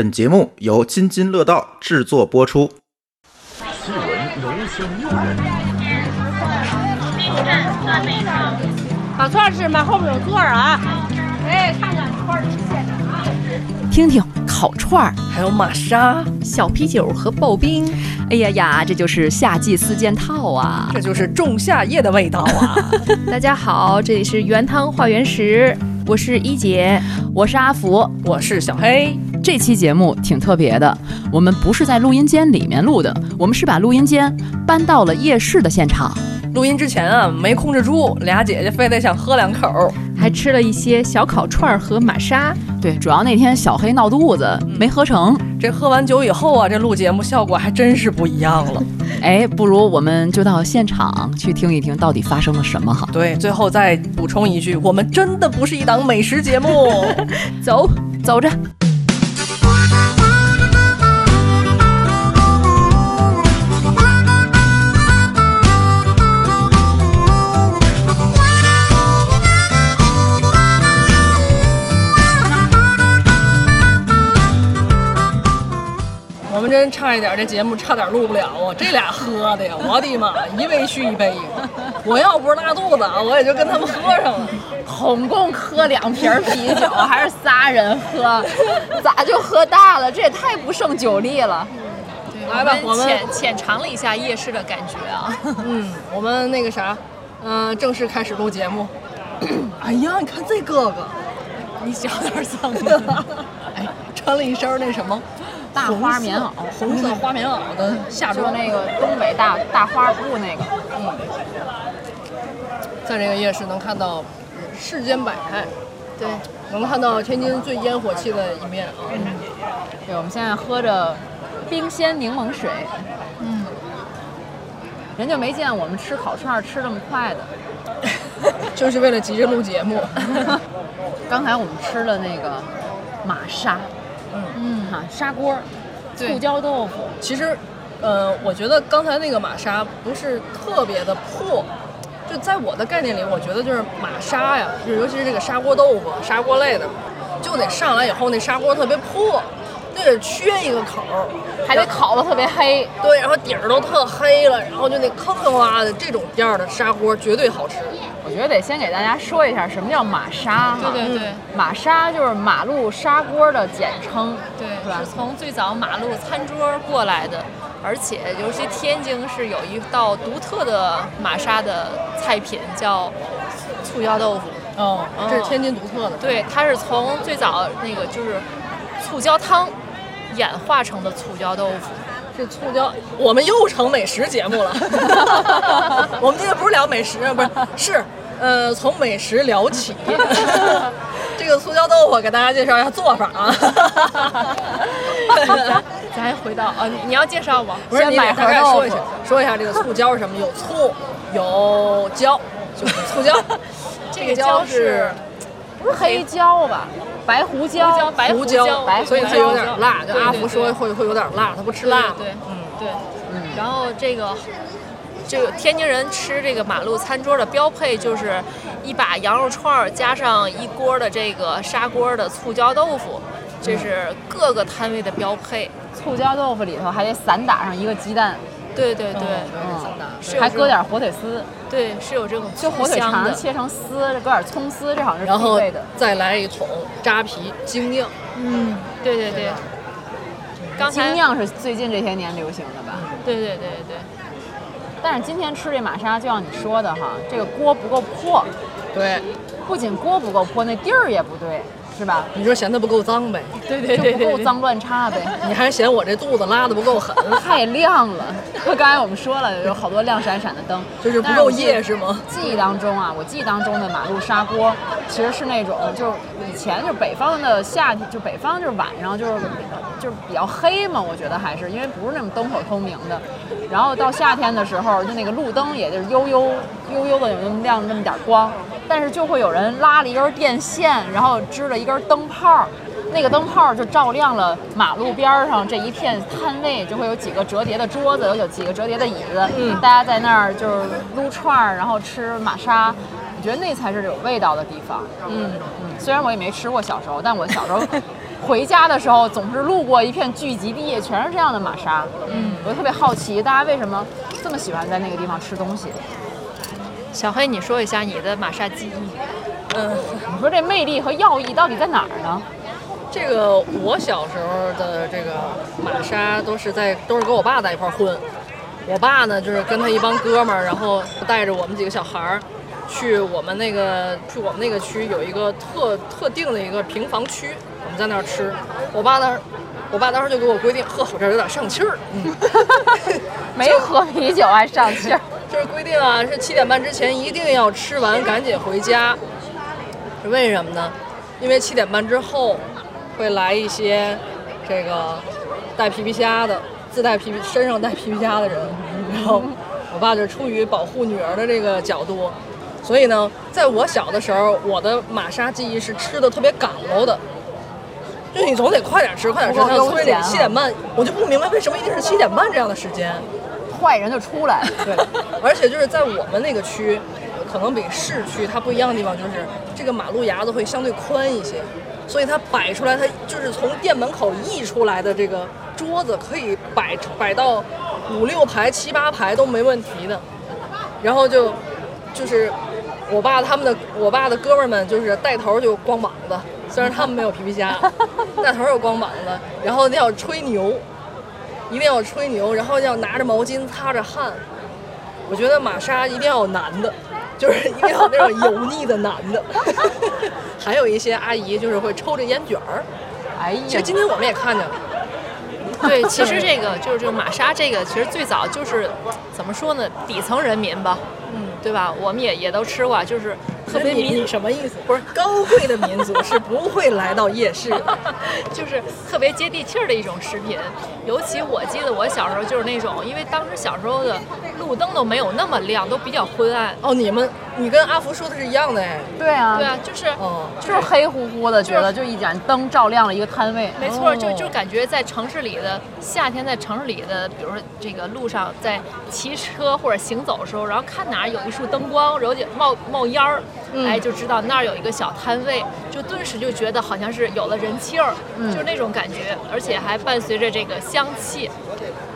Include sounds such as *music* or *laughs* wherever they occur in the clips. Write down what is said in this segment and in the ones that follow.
本节目由津津乐道制作播出。新闻浓香诱人，烤串吃吗？后面有座儿啊！哎，看看串儿的现场啊！听听烤串儿，还有玛莎、小啤酒和刨冰。哎呀呀，这就是夏季四件套啊！这就是仲夏夜的味道啊！*laughs* 大家好，这里是原汤化原食，我是一姐，我是阿福，我是小黑。这期节目挺特别的，我们不是在录音间里面录的，我们是把录音间搬到了夜市的现场。录音之前啊，没控制住，俩姐姐非得想喝两口，还吃了一些小烤串和玛莎。对，主要那天小黑闹肚子，没喝成。这喝完酒以后啊，这录节目效果还真是不一样了。*laughs* 哎，不如我们就到现场去听一听，到底发生了什么哈？对，最后再补充一句，我们真的不是一档美食节目。*laughs* 走，走着。真差一点，这节目差点录不了啊！这俩喝的呀，我的妈，一杯续一杯。我要不是拉肚子，我也就跟他们喝上了。总共喝两瓶啤酒，还是仨人喝，咋就喝大了？这也太不胜酒力了。来吧，我们浅浅尝了一下夜市的感觉啊。嗯，我们那个啥，嗯，正式开始录节目。*coughs* 哎呀，你看这哥哥，你小点声。*laughs* 哎，穿了一身那什么。大花棉袄，红色花棉袄的夏装，那个东北大大花布那个。嗯，在这个夜市能看到世间百态，对，能看到天津最烟火气的一面啊。嗯，对，我们现在喝着冰鲜柠檬水。嗯，人就没见我们吃烤串吃这么快的，*laughs* 就是为了急着录节目。*laughs* 刚才我们吃了那个玛莎。嗯嗯哈，砂锅，醋椒豆腐。其实，呃，我觉得刚才那个玛莎不是特别的破，就在我的概念里，我觉得就是玛莎呀，就尤其是这个砂锅豆腐、砂锅类的，就得上来以后那砂锅特别破，就得缺一个口，还得烤的特别黑。对，然后底儿都特黑了，然后就那坑坑洼的这种样的砂锅绝对好吃。我觉得得先给大家说一下什么叫马沙哈，对对对，马沙就是马路砂锅的简称，对，是从最早马路餐桌过来的，而且尤其天津是有一道独特的马沙的菜品叫醋椒豆腐，哦，这是天津独特的，对，它是从最早那个就是醋椒汤演化成的醋椒豆腐。这醋椒，我们又成美食节目了。*laughs* 我们今天不是聊美食，不是是，呃，从美食聊起。*laughs* 这个醋椒豆腐给大家介绍一下做法啊。*laughs* 咱咱回到啊，你要介绍吗？不是，你大概说一下，说一下这个醋椒是什么？有醋，有椒，就是醋椒。这个椒是不是黑椒吧？白胡椒，白胡椒，所以它有点辣。就阿福说会会有点辣，他不吃辣。对，嗯，对，嗯。然后这个这个天津人吃这个马路餐桌的标配就是一把羊肉串加上一锅的这个砂锅的醋椒豆腐，这是各个摊位的标配。醋椒豆腐里头还得散打上一个鸡蛋。对对对，还搁点火腿丝，对，是有这种就火腿肠切成丝，搁点葱丝，这好像是必备的。再来一桶扎啤精酿，嗯，对对对。刚精酿是最近这些年流行的吧？对对对对对。但是今天吃这玛莎，就像你说的哈，这个锅不够破。对，不仅锅不够破，那地儿也不对。是吧？你说嫌它不够脏呗？对对对，不够脏乱差呗。你还嫌我这肚子拉的不够狠？*laughs* 太亮了。刚才我们说了，有好多亮闪闪的灯，就是不够夜是吗？记忆当中啊，我记忆当中的马路砂锅，其实是那种，就是以前就北方的夏天，就北方就是晚上就是就是比较黑嘛。我觉得还是因为不是那么灯火通明的。然后到夏天的时候，就那个路灯也就是悠悠悠悠的有那么亮那么点光。但是就会有人拉了一根电线，然后支了一根灯泡，那个灯泡就照亮了马路边上这一片摊位，就会有几个折叠的桌子，有几个折叠的椅子，嗯，大家在那儿就是撸串儿，然后吃玛莎，我觉得那才是有味道的地方。嗯嗯，虽然我也没吃过小时候，但我小时候回家的时候总是路过一片聚集地，全是这样的玛莎。嗯，我特别好奇，大家为什么这么喜欢在那个地方吃东西？小黑，你说一下你的玛莎记忆。嗯，你说这魅力和要义到底在哪儿呢？这个我小时候的这个玛莎都是在都是跟我爸在一块儿混，我爸呢就是跟他一帮哥们儿，然后带着我们几个小孩儿去我们那个去我们那个区有一个特特定的一个平房区，我们在那儿吃。我爸那儿，我爸当时就给我规定，呵，我这儿有点上气儿，*laughs* 嗯，没喝啤酒还上气儿。*laughs* 就是规定啊，是七点半之前一定要吃完，赶紧回家。是为什么呢？因为七点半之后会来一些这个带皮皮虾的，自带皮皮身上带皮皮虾的人。然后我爸就出于保护女儿的这个角度，所以呢，在我小的时候，我的玛莎记忆是吃的特别赶喽的。就你总得快点吃，快点吃，他催你七点半，我就不明白为什么一定是七点半这样的时间。坏人就出来了。对，而且就是在我们那个区，可能比市区它不一样的地方就是这个马路牙子会相对宽一些，所以它摆出来，它就是从店门口溢出来的这个桌子可以摆摆到五六排、七八排都没问题的。然后就就是我爸他们的我爸的哥们儿们就是带头就光膀子，虽然他们没有皮皮虾，*laughs* 带头有光膀子，然后要吹牛。一定要吹牛，然后要拿着毛巾擦着汗。我觉得玛莎一定要有男的，就是一定要有那种油腻的男的。*laughs* 还有一些阿姨就是会抽着烟卷儿。哎呀，其实今天我们也看见了，对，*laughs* 其实这个就是这个玛莎，这个其实最早就是怎么说呢，底层人民吧，嗯，对吧？我们也也都吃过，就是特别你民你什么意思？不是高贵的民族是不会来到夜市的。*laughs* 就是特别接地气儿的一种食品。尤其我记得我小时候就是那种，因为当时小时候的路灯都没有那么亮，都比较昏暗。哦，你们你跟阿福说的是一样的哎。对啊，对啊，就是哦，就是黑乎乎的，觉得就一盏灯照亮了一个摊位。没错，就哦就感觉在城市里的夏天，在城市里的，比如说这个路上在骑车或者行走的时候，然后看哪儿有一束灯光，然后就冒冒烟儿，嗯哎，就知道那儿有一个小摊位，就顿时就觉得好像是有了人气儿，嗯就是那种感觉，而且还伴随着这个香气。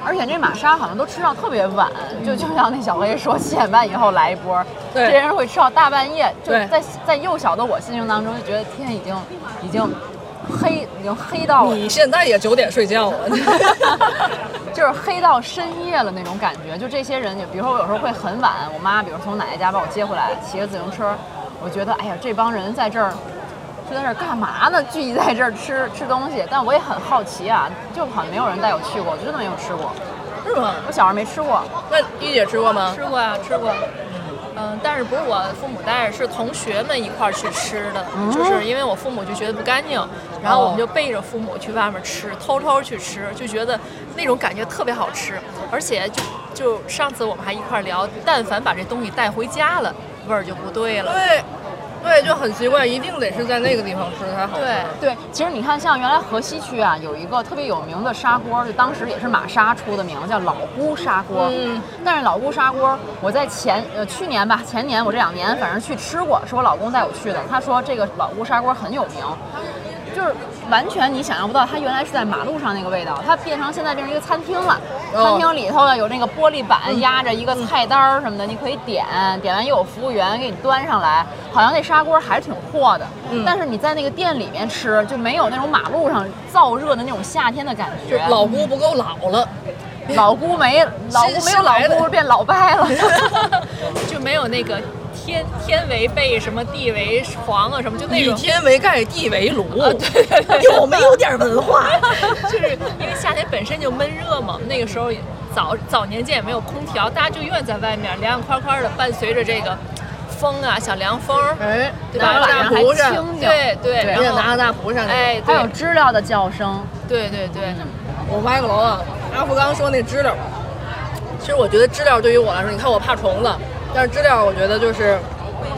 而且这玛莎好像都吃到特别晚，就就像那小黑说，七点半以后来一波，对这些人会吃到大半夜。就在在幼小的我心情当中，就觉得天已经已经黑，已经黑到，你现在也九点睡觉了？*laughs* 就是黑到深夜了那种感觉。就这些人，就比如说我有时候会很晚，我妈比如从奶奶家把我接回来，骑着自行车，我觉得哎呀，这帮人在这儿。就在这儿干嘛呢？聚集在这儿吃吃东西，但我也很好奇啊，就好像没有人带我去过，我真的没有吃过。是吗？我小时候没吃过，那一姐吃过吗？吃过啊，吃过。嗯，但是不是我父母带着，是同学们一块儿去吃的，就是因为我父母就觉得不干净，然后我们就背着父母去外面吃，偷偷去吃，就觉得那种感觉特别好吃，而且就就上次我们还一块儿聊，但凡把这东西带回家了，味儿就不对了。对，对，就很奇怪，一定得是在那个地方吃才好吃。对，对，其实你看，像原来河西区啊，有一个特别有名的砂锅，就当时也是马莎出的名，叫老姑砂锅。嗯，但是老姑砂锅，我在前呃去年吧，前年我这两年反正去吃过，是我老公带我去的。他说这个老姑砂锅很有名，就是完全你想象不到，它原来是在马路上那个味道，它变成现在变成一个餐厅了。哦餐厅里头呢有那个玻璃板压着一个菜单儿什么的，你可以点，点完又有服务员给你端上来。好像那砂锅还是挺破的，嗯但是你在那个店里面吃就没有那种马路上燥热的那种夏天的感觉。老姑不够老了。老姑没老姑没有老姑变老掰了。*laughs* 就没有那个天天为被什么地为床啊什么，就那种以种。天为盖，地为炉。对对对，有没有点文化？*laughs* 就是因为夏天本身就闷热嘛，那个时候早早年间也没有空调，大家就愿意在外面凉凉快快的，伴随着这个风啊，小凉风儿，哎，对吧？大蒲扇。对对，对然后拿个大蒲扇。哎，还有对知了的叫声，对对对，我歪个楼啊！阿福刚刚说那知了，其实我觉得知了对于我来说，你看我怕虫子，但是知了我觉得就是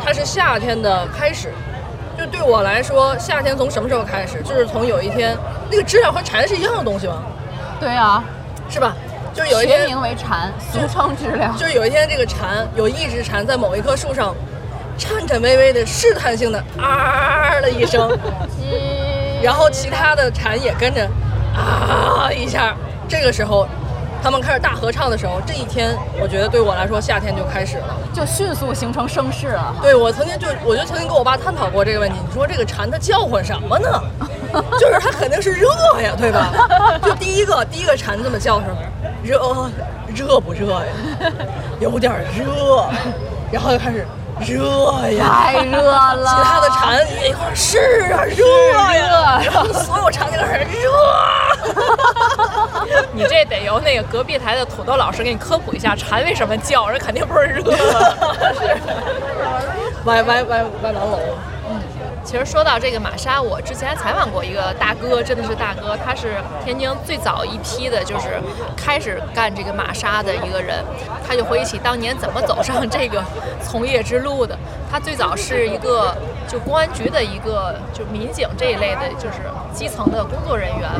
它是夏天的开始。就对我来说，夏天从什么时候开始？就是从有一天，那个知了和蝉是一样的东西吗？对啊，是吧？就是有一天，学名为蝉，俗称知了。就是有一天，这个蝉有一只蝉在某一棵树上，颤颤巍巍的试探性的啊的一声，*laughs* 然后其他的蝉也跟着啊一下。这个时候，他们开始大合唱的时候，这一天我觉得对我来说夏天就开始了。就迅速形成声势了。对我曾经就我就曾经跟我爸探讨过这个问题。你说这个蝉它叫唤什么呢？*laughs* 就是它肯定是热呀，对吧？*laughs* 就第一个第一个蝉这么叫什么？热热不热呀？*laughs* 有点热，然后就开始热呀。太热了，其他的蝉也一块儿是啊，热呀，然后所有蝉就开始热。*laughs* 你这得由那个隔壁台的土豆老师给你科普一下，蝉为什么叫？人肯定不是热。*laughs* 歪歪歪歪南楼。其实说到这个玛莎，我之前采访过一个大哥，真的是大哥，他是天津最早一批的，就是开始干这个玛莎的一个人。他就回忆起当年怎么走上这个从业之路的。他最早是一个就公安局的一个就民警这一类的，就是基层的工作人员。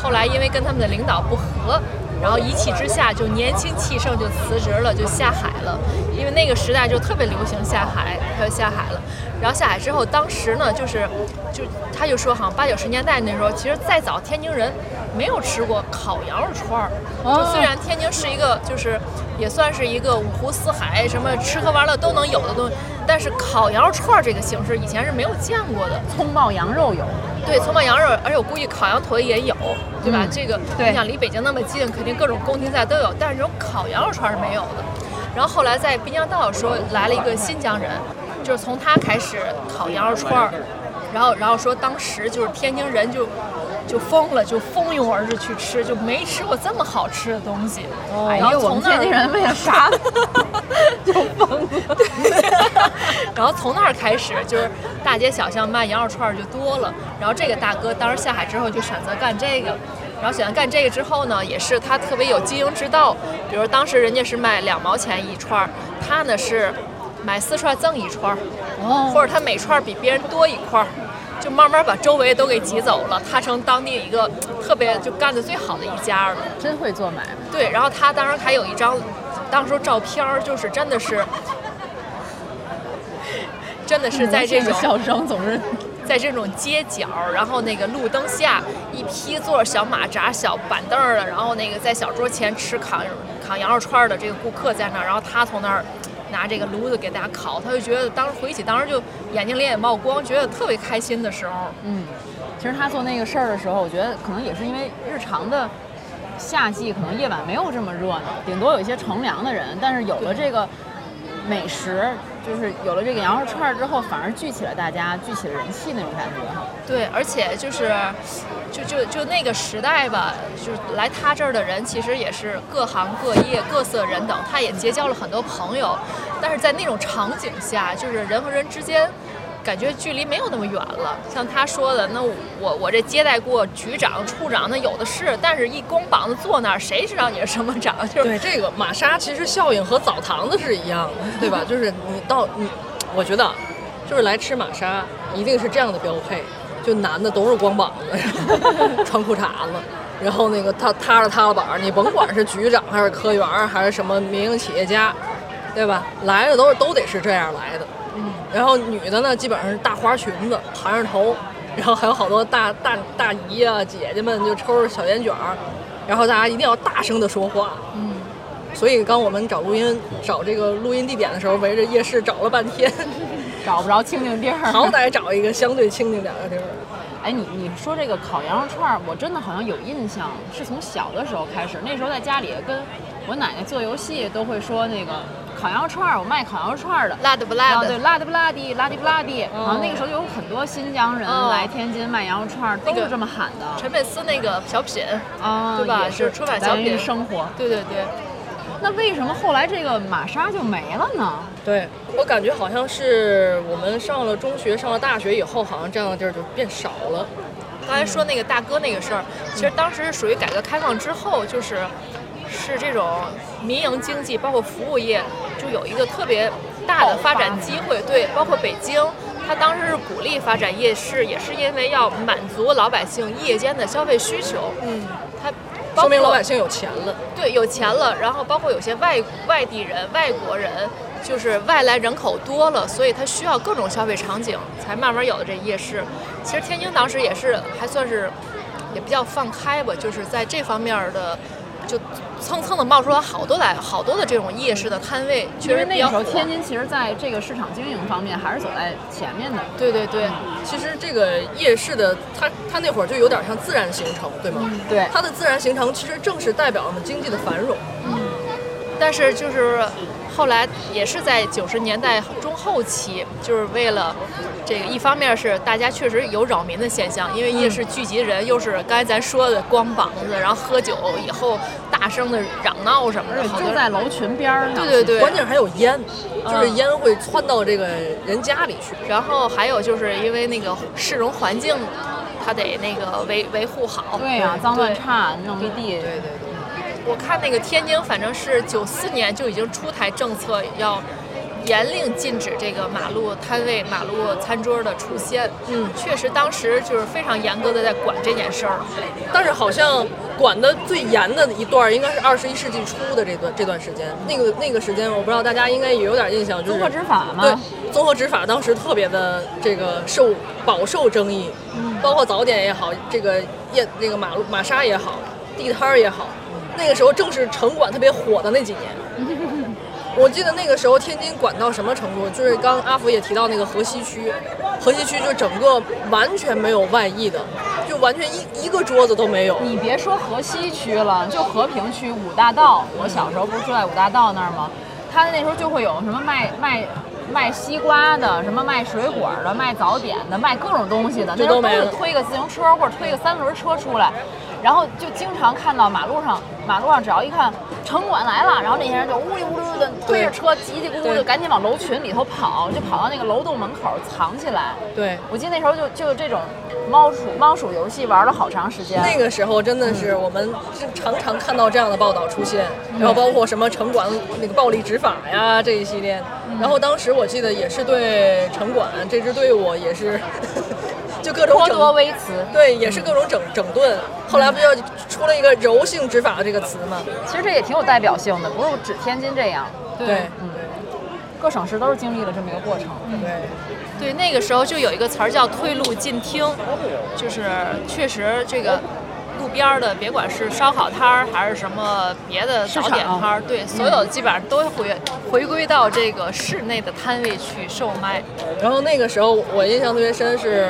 后来因为跟他们的领导不和，然后一气之下就年轻气盛就辞职了，就下海了。因为那个时代就特别流行下海，他就下海了。然后下海之后，当时呢，就是，就他就说，好像八九十年代那时候，其实再早天津人没有吃过烤羊肉串儿。就虽然天津是一个，就是也算是一个五湖四海，什么吃喝玩乐都能有的东西，但是烤羊肉串儿这个形式以前是没有见过的。葱爆羊肉有，对，葱爆羊肉，而且我估计烤羊腿也有，对吧？嗯这个你想离北京那么近，肯定各种宫廷菜都有，但是这种烤羊肉串儿是没有的。然后后来在滨江道说来了一个新疆人，就是从他开始烤羊肉串儿，然后然后说当时就是天津人就就疯了，就蜂拥而至去吃，就没吃过这么好吃的东西。哎呀，然后从那儿天津人为了啥 *laughs* 就疯了？然后从那儿开始，就是大街小巷卖羊肉串儿就多了。然后这个大哥当时下海之后就选择干这个，然后选择干这个之后呢，也是他特别有经营之道。比如当时人家是卖两毛钱一串儿，他呢是买四串赠一串或者他每串比别人多一块儿。就慢慢把周围都给挤走了，他成当地一个特别就干的最好的一家了。真会做买卖。对，然后他当时还有一张，当时照片儿，就是真的是，真的是在这种笑声总是在这种街角，然后那个路灯下，一批坐着小马扎、小板凳的，然后那个在小桌前吃烤烤羊肉串的这个顾客在那儿，然后他从那儿拿这个炉子给大家烤，他就觉得当时回忆起当时就眼睛里也冒光，觉得特别开心的时候。嗯，其实他做那个事儿的时候，我觉得可能也是因为日常的夏季可能夜晚没有这么热闹，顶多有一些乘凉的人，但是有了这个美食，就是有了这个羊肉串儿之后，反而聚起了大家，聚起了人气那种感觉哈。对，而且就是，就就就那个时代吧，就是来他这儿的人，其实也是各行各业、各色人等，他也结交了很多朋友。但是在那种场景下，就是人和人之间，感觉距离没有那么远了。像他说的，那我我这接待过局长、处长，那有的是，但是一光膀子坐那儿，谁知道你是什么长？*laughs* 就是对这个玛莎，其实效应和澡堂子是一样的，*laughs* 对吧？就是你到你，我觉得啊就是来吃玛莎，一定是这样的标配，就男的都是光膀子，*laughs* 穿裤衩子，然后那个他塌着塌了板儿，你甭管是局长还是科员儿还是什么民营企业家，对吧？来的都是都得是这样来的。嗯，然后女的呢，基本上是大花裙子，盘着头，然后还有好多大大大姨啊姐姐们就抽着小烟卷儿，然后大家一定要大声的说话。嗯，所以刚我们找录音找这个录音地点的时候，围着夜市找了半天，找不着清静地儿。好歹找一个相对清静点的地儿。哎，你你说这个烤羊肉串儿，我真的好像有印象，是从小的时候开始。那时候在家里跟我奶奶做游戏，都会说那个烤羊肉串儿，我卖烤羊肉串儿的。辣的不啊，辣的？对，辣的不辣的，辣的不辣的。然后那个时候有很多新疆人哦来天津卖羊肉串儿，都是这么喊的。陈佩斯那个小品，啊，对吧就是出版小品生活。对对对。那为什么后来这个玛莎就没了呢？对我感觉好像是我们上了中学、上了大学以后，好像这样的地儿就变少了。刚才说那个大哥那个事儿，其实当时是属于改革开放之后，就是是这种民营经济，包括服务业，就有一个特别大的发展机会。对，包括北京，它当时是鼓励发展夜市，也是因为要满足老百姓夜间的消费需求。嗯，它包说明老百姓有钱了。对有钱了，然后包括有些外外地人、外国人，就是外来人口多了，所以它需要各种消费场景，才慢慢有了这夜市。其实天津当时也是还算是也比较放开吧，就是在这方面的，就蹭蹭的冒出来好多来好多的这种夜市的摊位，确实那个时候。天津其实在这个市场经营方面还是走在前面的。对对对，其实这个夜市的，它它那会儿就有点像自然形成，对吗？对它的自然形成其实正是代表了我们经济的繁荣。嗯但是就是后来也是在九十年代中后期，就是为了这个，一方面是大家确实有扰民的现象，因为夜市聚集人，又是刚才咱说的光膀子，然后喝酒以后大声的嚷闹什么的，就在楼群边儿上。对对对关键还有烟，就是嗯烟会窜到这个人家里去。然后还有就是因为那个市容环境，它得那个维维护好。对呀、脏乱差，弄一地。对对对。我看那个天津，反正是九四年就已经出台政策，要严令禁止这个马路摊位、马路餐桌的出现。嗯。确实当时就是非常严格的在管这件事儿。但是好像管的最严的一段儿应该是二十一世纪初的这段这段时间，那个那个时间我不知道大家应该也有点印象，就是综合执法嘛对，综合执法当时特别的这个受饱受争议，包括早点也好，这个夜那个马路玛莎也好，地摊儿也好，那个时候正是城管特别火的那几年。我记得那个时候天津管到什么程度，就是刚阿福也提到那个河西区，河西区就整个完全没有外溢的，就完全一一个桌子都没有。你别说河西区了，就和平区五大道，我小时候不是住在五大道那儿吗？他那时候就会有什么卖卖卖西瓜的，什么卖水果的，卖早点的，卖各种东西的，那时候都是推个自行车或者推个三轮车出来。然后就经常看到马路上，马路上只要一看城管来了，然后那些人就呜里呜噜的推着车，叽叽咕咕对就赶紧往楼群里头跑，就跑到那个楼栋门口藏起来。对，我记得那时候就就这种猫鼠猫鼠游戏玩了好长时间。那个时候真的是我们是常常看到这样的报道出现，然后包括什么城管那个暴力执法呀这一系列，然后当时我记得也是对城管这支队伍也是就各种多微词。对，也是各种整整顿。后来不就出了一个柔性执法这个词吗？其实这也挺有代表性的，不是指天津这样，对嗯各省市都是经历了这么一个过程。对，对，那个时候就有一个词儿叫退路进厅，就是确实这个路边儿的，别管是烧烤摊儿还是什么别的早点摊儿，对，所有基本上都回回归到这个室内的摊位去售卖。然后那个时候我印象特别深是，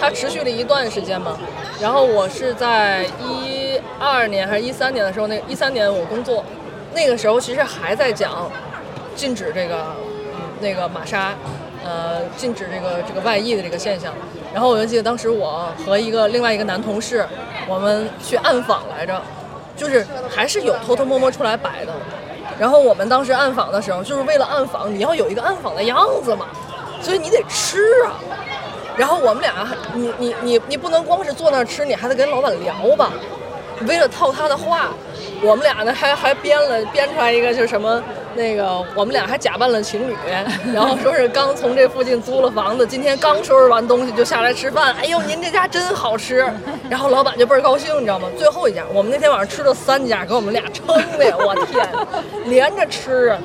它持续了一段时间嘛。然后我是在一二年还是一三年的时候，那一三年我工作，那个时候其实还在讲禁止这个嗯那个玛莎，呃，禁止这个这个外溢的这个现象。然后我就记得当时我和一个另外一个男同事，我们去暗访来着，就是还是有偷偷摸摸出来摆的。然后我们当时暗访的时候，就是为了暗访，你要有一个暗访的样子嘛，所以你得吃啊。然后我们俩，你你你你不能光是坐那儿吃，你还得跟老板聊吧。为了套他的话，我们俩呢还还编了编出来一个，就是什么那个我们俩还假扮了情侣，然后说是刚从这附近租了房子，今天刚收拾完东西就下来吃饭。哎呦，您这家真好吃！*laughs* 然后老板就倍儿高兴，你知道吗？最后一家，我们那天晚上吃了三家，给我们俩撑的呀！我天，连着吃！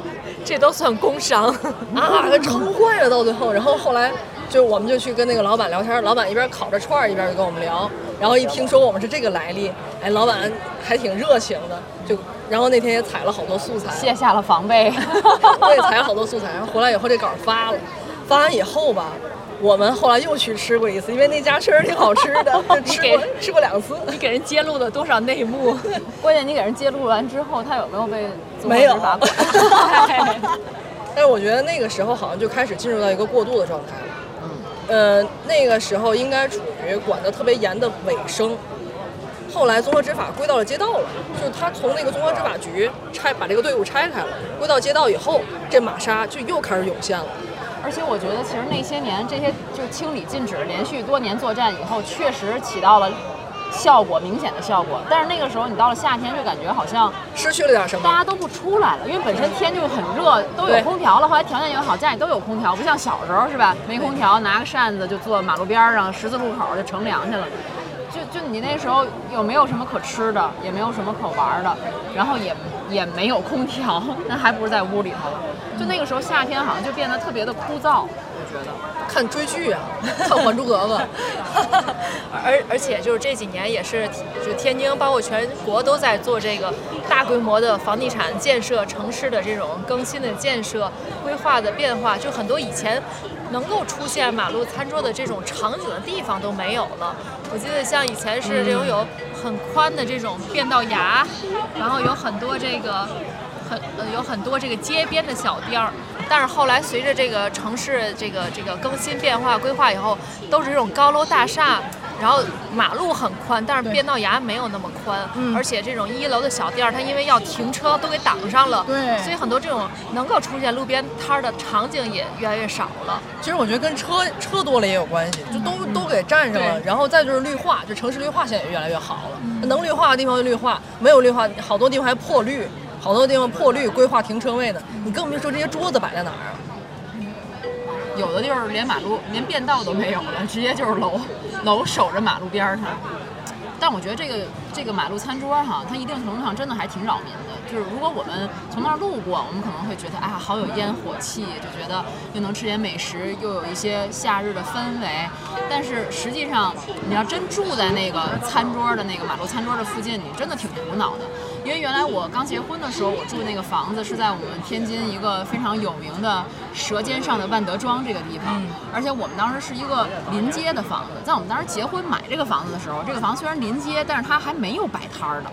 这都算工伤。*laughs* 啊，给撑坏了到最后。然后后来就我们就去跟那个老板聊天，老板一边烤着串儿一边就跟我们聊。然后一听说我们是这个来历，哎，老板还挺热情的，就然后那天也采了好多素材，卸下了防备。*laughs* 对，采了好多素材。然后回来以后这稿儿发了，发完以后吧。我们后来又去吃过一次，因为那家确实挺好吃的，*laughs* 就吃吃过两次。你给人揭露了多少内幕？*laughs* 关键你给人揭露完之后，他有没有被没有？但是我觉得那个时候好像就开始进入到一个过渡的状态了。呃，那个时候应该处于管得特别严的尾声。后来综合执法归到了街道了，就是他从那个综合执法局拆把这个队伍拆开了，归到街道以后，这玛莎就又开始涌现了。而且我觉得，其实那些年这些就清理禁止，连续多年作战以后，确实起到了效果，明显的效果。但是那个时候，你到了夏天，就感觉好像失去了点什么？大家都不出来了，因为本身天就很热，都有空调了。后来条件也好，家里都有空调，不像小时候是吧？没空调，拿个扇子就坐马路边儿上，十字路口就乘凉去了。就就你那时候有没有什么可吃的，也没有什么可玩的，然后也也没有空调，那还不如在屋里头。就那个时候夏天好像就变得特别的枯燥，我觉得。看追剧啊，*laughs* 看《还珠格格》*laughs* 而而且就是这几年也是，就天津包括全国都在做这个大规模的房地产建设、城市的这种更新的建设、规划的变化，就很多以前能够出现马路餐桌的这种场景的地方都没有了。我记得像以前是这种有很宽的这种变道牙，然后有很多这个很呃有很多这个街边的小店儿。但是后来随着这个城市这个这个更新变化规划以后，都是这种高楼大厦，然后马路很宽，但是变道牙没有那么宽，嗯而且这种一楼的小店儿，它因为要停车都给挡上了，对所以很多这种能够出现路边摊儿的场景也越来越少了。其实我觉得跟车车多了也有关系，就都、都给占上了。然后再就是绿化，就城市绿化现在也越来越好了。能绿化的地方就绿化，没有绿化，好多地方还破绿，好多地方破绿规划停车位呢。你更别说这些桌子摆在哪儿啊。有的地儿连马路连变道都没有了，直接就是楼楼守着马路边儿上。但我觉得这个这个马路餐桌哈，它一定程度上真的还挺扰民的。就是如果我们从那儿路过，我们可能会觉得啊，好有烟火气，就觉得又能吃点美食，又有一些夏日的氛围。但是实际上，你要真住在那个餐桌的那个马路餐桌的附近，你真的挺苦恼的。因为原来我刚结婚的时候，我住的那个房子是在我们天津一个非常有名的舌尖上的万德庄这个地方，而且我们当时是一个临街的房子。在我们当时结婚买这个房子的时候，这个房虽然临街，但是它还没有摆摊儿的。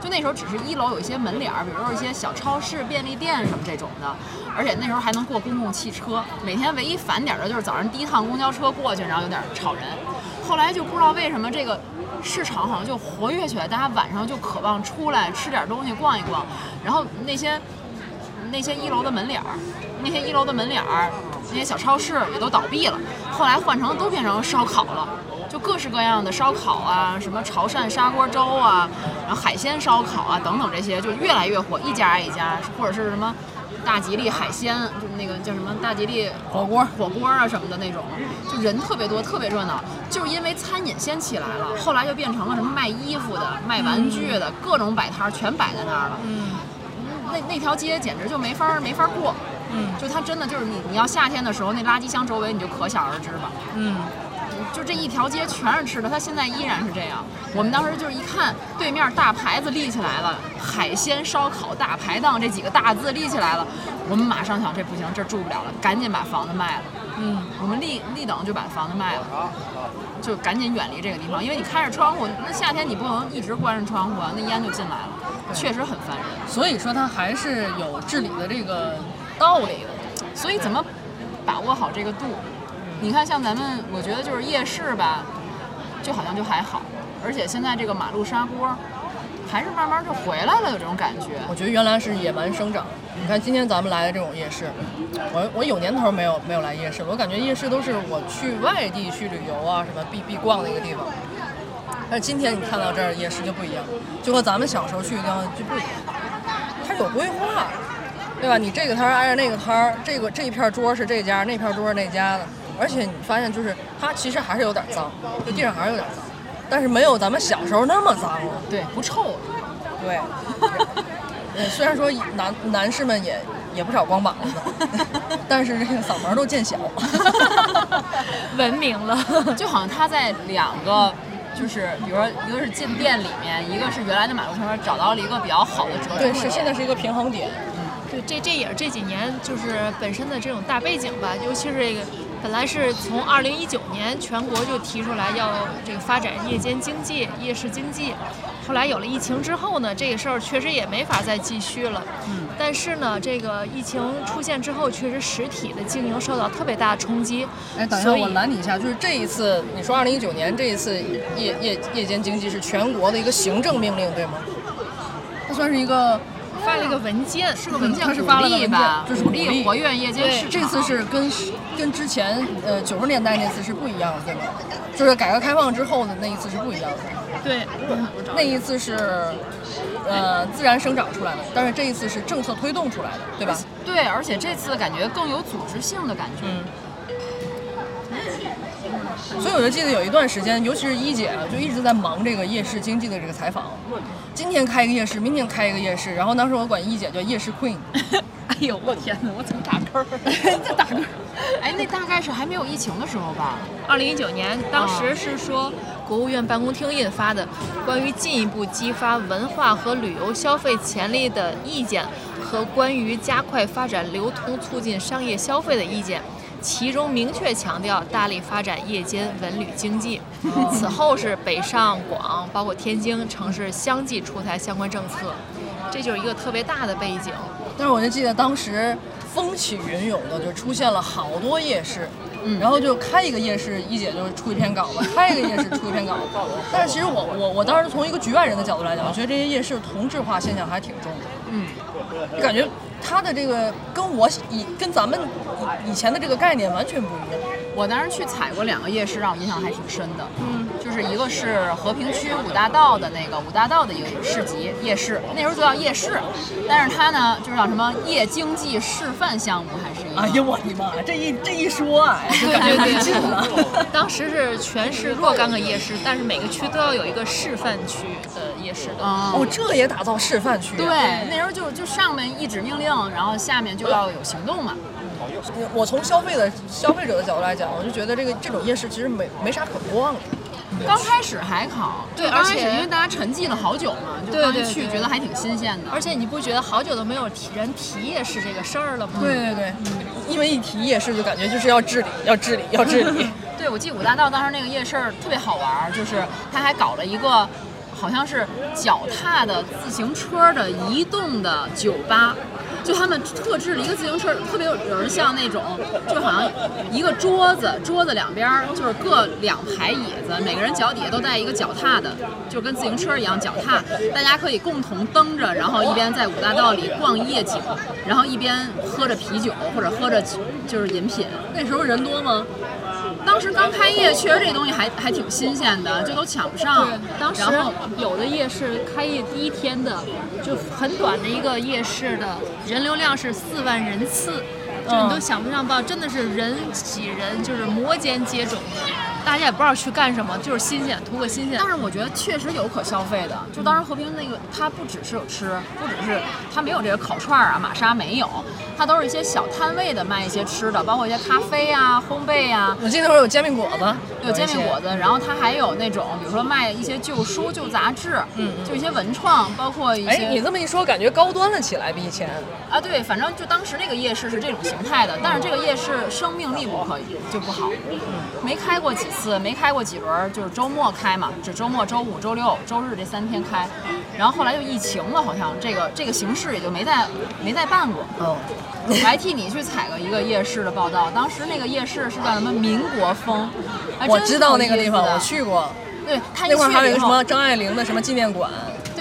就那时候只是一楼有一些门脸儿，比如说一些小超市、便利店什么这种的，而且那时候还能过公共汽车。每天唯一烦点儿的就是早上第一趟公交车过去，然后有点吵人。后来就不知道为什么这个市场好像就活跃起来，大家晚上就渴望出来吃点东西、逛一逛。然后那些那些一楼的门脸儿，那些一楼的门脸儿，那些小超市也都倒闭了。后来换成都变成烧烤了。就各式各样的烧烤啊，什么潮汕砂锅粥啊，然后海鲜烧烤啊等等这些，就越来越火，一家一家，或者是什么大吉利海鲜，就是那个叫什么大吉利火锅火锅啊什么的那种，就人特别多，特别热闹。就是因为餐饮先起来了，后来就变成了什么卖衣服的、卖玩具的，各种摆摊儿全摆在那儿了。嗯，那那条街简直就没法儿没法儿过。嗯，就它真的就是你你要夏天的时候，那垃圾箱周围你就可想而知吧。嗯，就这一条街全是吃的，它现在依然是这样。我们当时就是一看对面大牌子立起来了，海鲜烧烤大排档这几个大字立起来了，我们马上想这不行，这住不了了，赶紧把房子卖了。嗯，我们立立等就把房子卖了，就赶紧远离这个地方，因为你开着窗户，那夏天你不能一直关着窗户啊，那烟就进来了，确实很烦人。所以说它还是有治理的这个道理的。所以怎么把握好这个度？你看，像咱们，我觉得就是夜市吧，就好像就还好，而且现在这个马路砂锅，还是慢慢就回来了，有这种感觉。我觉得原来是野蛮生长。你看今天咱们来的这种夜市，我我有年头没有没有来夜市了，我感觉夜市都是我去外地去旅游啊什么必必逛的一个地方。但是今天你看到这儿夜市就不一样，就和咱们小时候去的地方就不一样，它有规划，对吧？你这个摊挨着那个摊儿，这个这一片桌是这家，那片桌是那家的，而且你发现就是它其实还是有点脏，就地上还是有点脏，但是没有咱们小时候那么脏了。对，不臭。对，*laughs* 呃虽然说男男士们也也不少光膀子，但是这个嗓门儿都见小。*laughs* 文明了，*laughs* 就好像他在两个，就是比如说一个是进店里面，一个是原来的马路上面找到了一个比较好的折中对，是现在是一个平衡点。对，这这也是这几年就是本身的这种大背景吧，尤其是这个，本来是从二零一九年全国就提出来要这个发展夜间经济、夜市经济，后来有了疫情之后呢，这个事儿确实也没法再继续了。嗯，但是呢，这个疫情出现之后，确实实体的经营受到特别大的冲击。哎，等一下，我拦你一下，就是这一次你说二零一九年这一次夜夜夜间经济是全国的一个行政命令，对吗？它算是一个发了一个文件，是个文件它是鼓发了文件就是鼓鼓励励活跃夜间对市场。这次是跟跟之前呃九十年代那次是不一样的，对吧？就是改革开放之后的那一次是不一样的。对，那一次是呃自然生长出来的，但是这一次是政策推动出来的，对吧？对，而且这次感觉更有组织性的感觉。嗯，所以我就记得有一段时间，尤其是一姐啊，就一直在忙这个夜市经济的这个采访。今天开一个夜市，明天开一个夜市，然后当时我管一姐叫夜市 queen。*laughs* 哎呦，我天哪，我怎么打嗝儿？*laughs* 这打嗝儿。*laughs* 哎，那大概是还没有疫情的时候吧？二零一九年，当时是说国务院办公厅印发的关于进一步激发文化和旅游消费潜力的意见和关于加快发展流通、促进商业消费的意见，其中明确强调大力发展夜间文旅经济。此后是北上广，包括天津城市相继出台相关政策，这就是一个特别大的背景。但是我就记得当时风起云涌的，就出现了好多夜市，嗯，然后就开一个夜市，一姐就出一篇稿子，*laughs* 开一个夜市出一篇稿子。但是其实我我我当时从一个局外人的角度来讲，我觉得这些夜市同质化现象还挺重的，嗯，感觉他的这个跟我以跟咱们以以前的这个概念完全不一样。我当时去踩过两个夜市，让我印象还挺深的。嗯，就是一个是和平区五大道的那个五大道的一个市集夜市，那时候就叫夜市，但是它呢就是叫什么夜经济示范项目，还是一个。哎呀，我的妈！这一这一说啊，就感觉没劲了。当时是全市若干个夜市，但是每个区都要有一个示范区的夜市的。哦，这也打造示范区。对，那时候就就上面一纸命令，然后下面就要有行动嘛。我从消费的消费者的角度来讲，我就觉得这个这种夜市其实没没啥可逛的。刚开始还好，对，刚而且开始因为大家沉寂了好久嘛，就刚一去觉得还挺新鲜的。而且你不觉得好久都没有提人提夜市这个事儿了吗？对对对，因为一提夜市就感觉就是要治理，要治理，要治理。*laughs* 对，我记得五大道当时那个夜市特别好玩儿，就是他还搞了一个好像是脚踏的自行车的移动的酒吧。就他们特制了一个自行车，特别有有人像那种，就好像一个桌子，桌子两边就是各两排椅子，每个人脚底下都带一个脚踏的，就跟自行车一样脚踏，大家可以共同蹬着，然后一边在五大道里逛夜景，然后一边喝着啤酒或者喝着就是饮品。那时候人多吗？当时刚开业，确实这东西还还挺新鲜的，就都抢不上。当时有的夜市开业第一天的，就很短的一个夜市的人流量是四万人次，就你都想不上报，真的是人挤人，就是摩肩接踵的，大家也不知道去干什么，就是新鲜，图个新鲜但。是我觉得确实有可消费的，就当时和平那个，它不只是有吃，不只是它没有这个烤串儿啊、玛莎没有，它都是一些小摊位的卖一些吃的，包括一些咖啡啊、烘焙啊，我记得那会儿有煎饼果子，有煎饼果子，然后它还有那种，比如说卖一些旧书、旧杂志，嗯，就一些文创，包括一哎，些你这么一说，感觉高端了起来，比以前。啊，对，反正就当时那个夜市是这种形态的，但是这个夜市生命力不可以就不好，没开过几次，没开过几轮儿，就是周末开嘛，只周末、周五、周六、周日这三天开，然后后来就疫情了，好像这个这个形式也就没再没再办过。哦，我还替你去采过一个夜市的报道，当时那个夜市是叫什么民国风，我知道那个地方，我去过。对，那块儿还有一个什么张爱玲的什么纪念馆，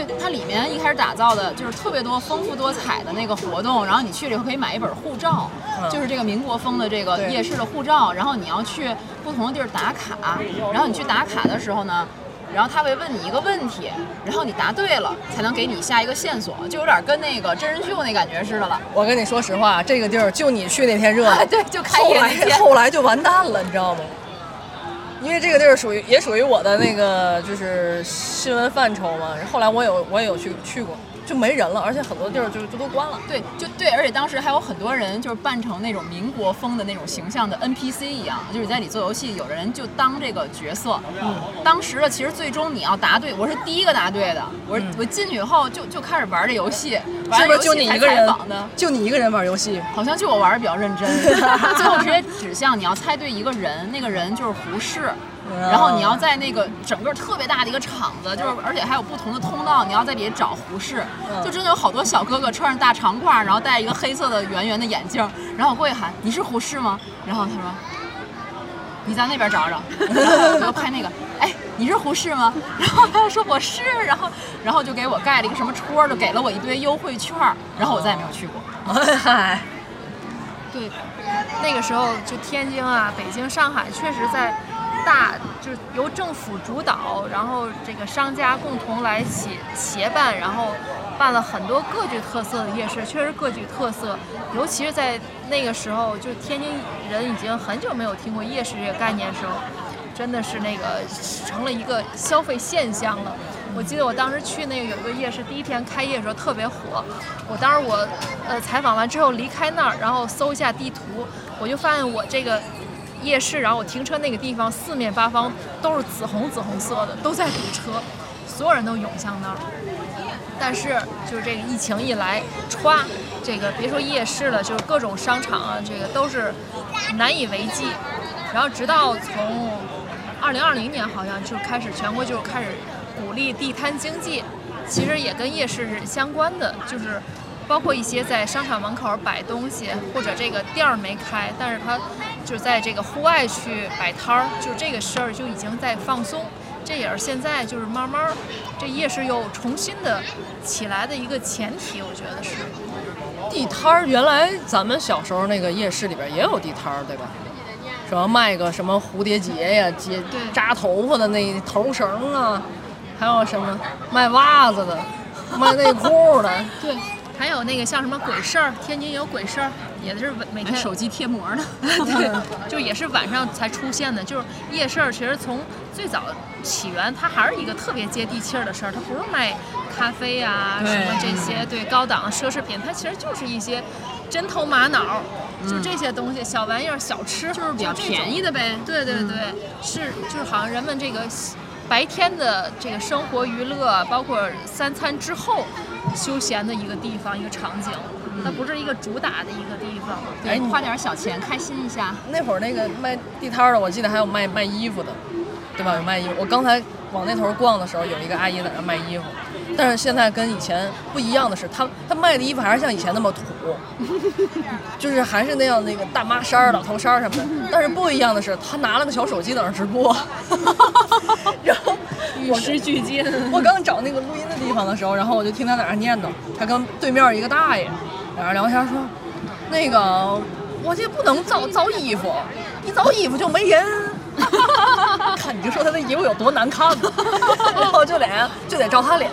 对，它里面一开始打造的就是特别多丰富多彩的那个活动，然后你去了以后可以买一本护照，嗯就是这个民国风的这个夜市的护照，然后你要去不同的地儿打卡，然后你去打卡的时候呢。然后他会问你一个问题，然后你答对了，才能给你下一个线索，就有点跟那个真人秀那感觉似的了。我跟你说实话，这个地儿就你去那天热闹，*laughs* 对就开业那天后来就完蛋了，你知道吗？因为这个地儿属于也属于我的那个就是新闻范畴嘛。后来我有我也有去去过，就没人了，而且很多地儿就就都关了。对，就对，而且当时还有很多人就是扮成那种民国风的那种形象的 NPC 一样，就是在里做游戏，有的人就当这个角色。嗯，当时的其实最终你要答对，我是第一个答对的，我是、我进去以后就就开始玩这游戏，玩这游是不是就戏才采你一个人访的？？就你一个人玩游戏？好像就我玩的比较认真，*laughs* 最后直接指向你要猜对一个人，那个人就是胡适。然后你要在那个整个特别大的一个场子，就是而且还有不同的通道，你要在里找胡适，就真的有好多小哥哥穿着大长褂，然后戴一个黑色的圆圆的眼镜，然后我过去喊你是胡适吗？然后他说你在那边找找，*laughs* 然后我就拍那个，哎你是胡适吗？*laughs* 然后他说我是，然后然后就给我盖了一个什么戳，就给了我一堆优惠券，然后我再也没有去过。嗨，*laughs* 对，那个时候就天津啊、北京、上海，确实在大就是由政府主导，然后这个商家共同来协协办，然后办了很多各具特色的夜市，确实各具特色。尤其是在那个时候，就天津人已经很久没有听过夜市这个概念的时候，真的是那个成了一个消费现象了。我记得我当时去那个有一个夜市，第一天开业的时候特别火。我当时我呃采访完之后离开那儿，然后搜一下地图，我就发现我这个夜市，然后我停车那个地方四面八方都是紫红紫红色的，都在堵车，所有人都涌向那儿。但是就是这个疫情一来，歘，这个别说夜市了，就是各种商场啊，这个都是难以为继。然后直到从二零二零年好像就开始全国就开始鼓励地摊经济，其实也跟夜市是相关的，就是包括一些在商场门口摆东西，或者这个店儿没开，但是他就在这个户外去摆摊儿，就这个事儿就已经在放松。这也是现在就是慢慢这夜市又重新的起来的一个前提，我觉得是。地摊儿原来咱们小时候那个夜市里边也有地摊儿，对吧？什么卖个什么蝴蝶结呀、结扎头发的那头绳啊，还有什么卖袜子的、卖内裤的，对，*laughs* 还有那个像什么鬼市儿，天津有鬼市儿，也是每天手机贴膜呢。*laughs* 对，就也是晚上才出现的。就是夜市儿，其实从最早起源，它还是一个特别接地气儿的事儿，它不是卖咖啡啊什么这些对高档奢侈品，它其实就是一些针头玛瑙，就这些东西，小玩意儿、小吃，就是比较便宜的呗。对对对，是就是好像人们这个白天的这个生活娱乐，包括三餐之后休闲的一个地方、一个场景，它不是一个主打的一个地方。对，花点小钱开心一下。那会儿那个卖地摊儿的，我记得还有卖卖衣服的，对吧？有卖衣服。我刚才往那头逛的时候，有一个阿姨在那卖衣服，但是现在跟以前不一样的是，她她卖的衣服还是像以前那么土，*laughs* 就是还是那样那个大妈衫儿、老头衫儿什么的。但是不一样的是，她拿了个小手机在那直播，*laughs* 然后与时俱进。我刚找那个录音的地方的时候，然后我就听她在那念叨，她跟对面一个大爷在那聊天说，那个我这不能造造衣服，一造衣服就没人。*laughs* 看你就说他的衣服有多难看吧，*laughs* 然后就得就得照他脸，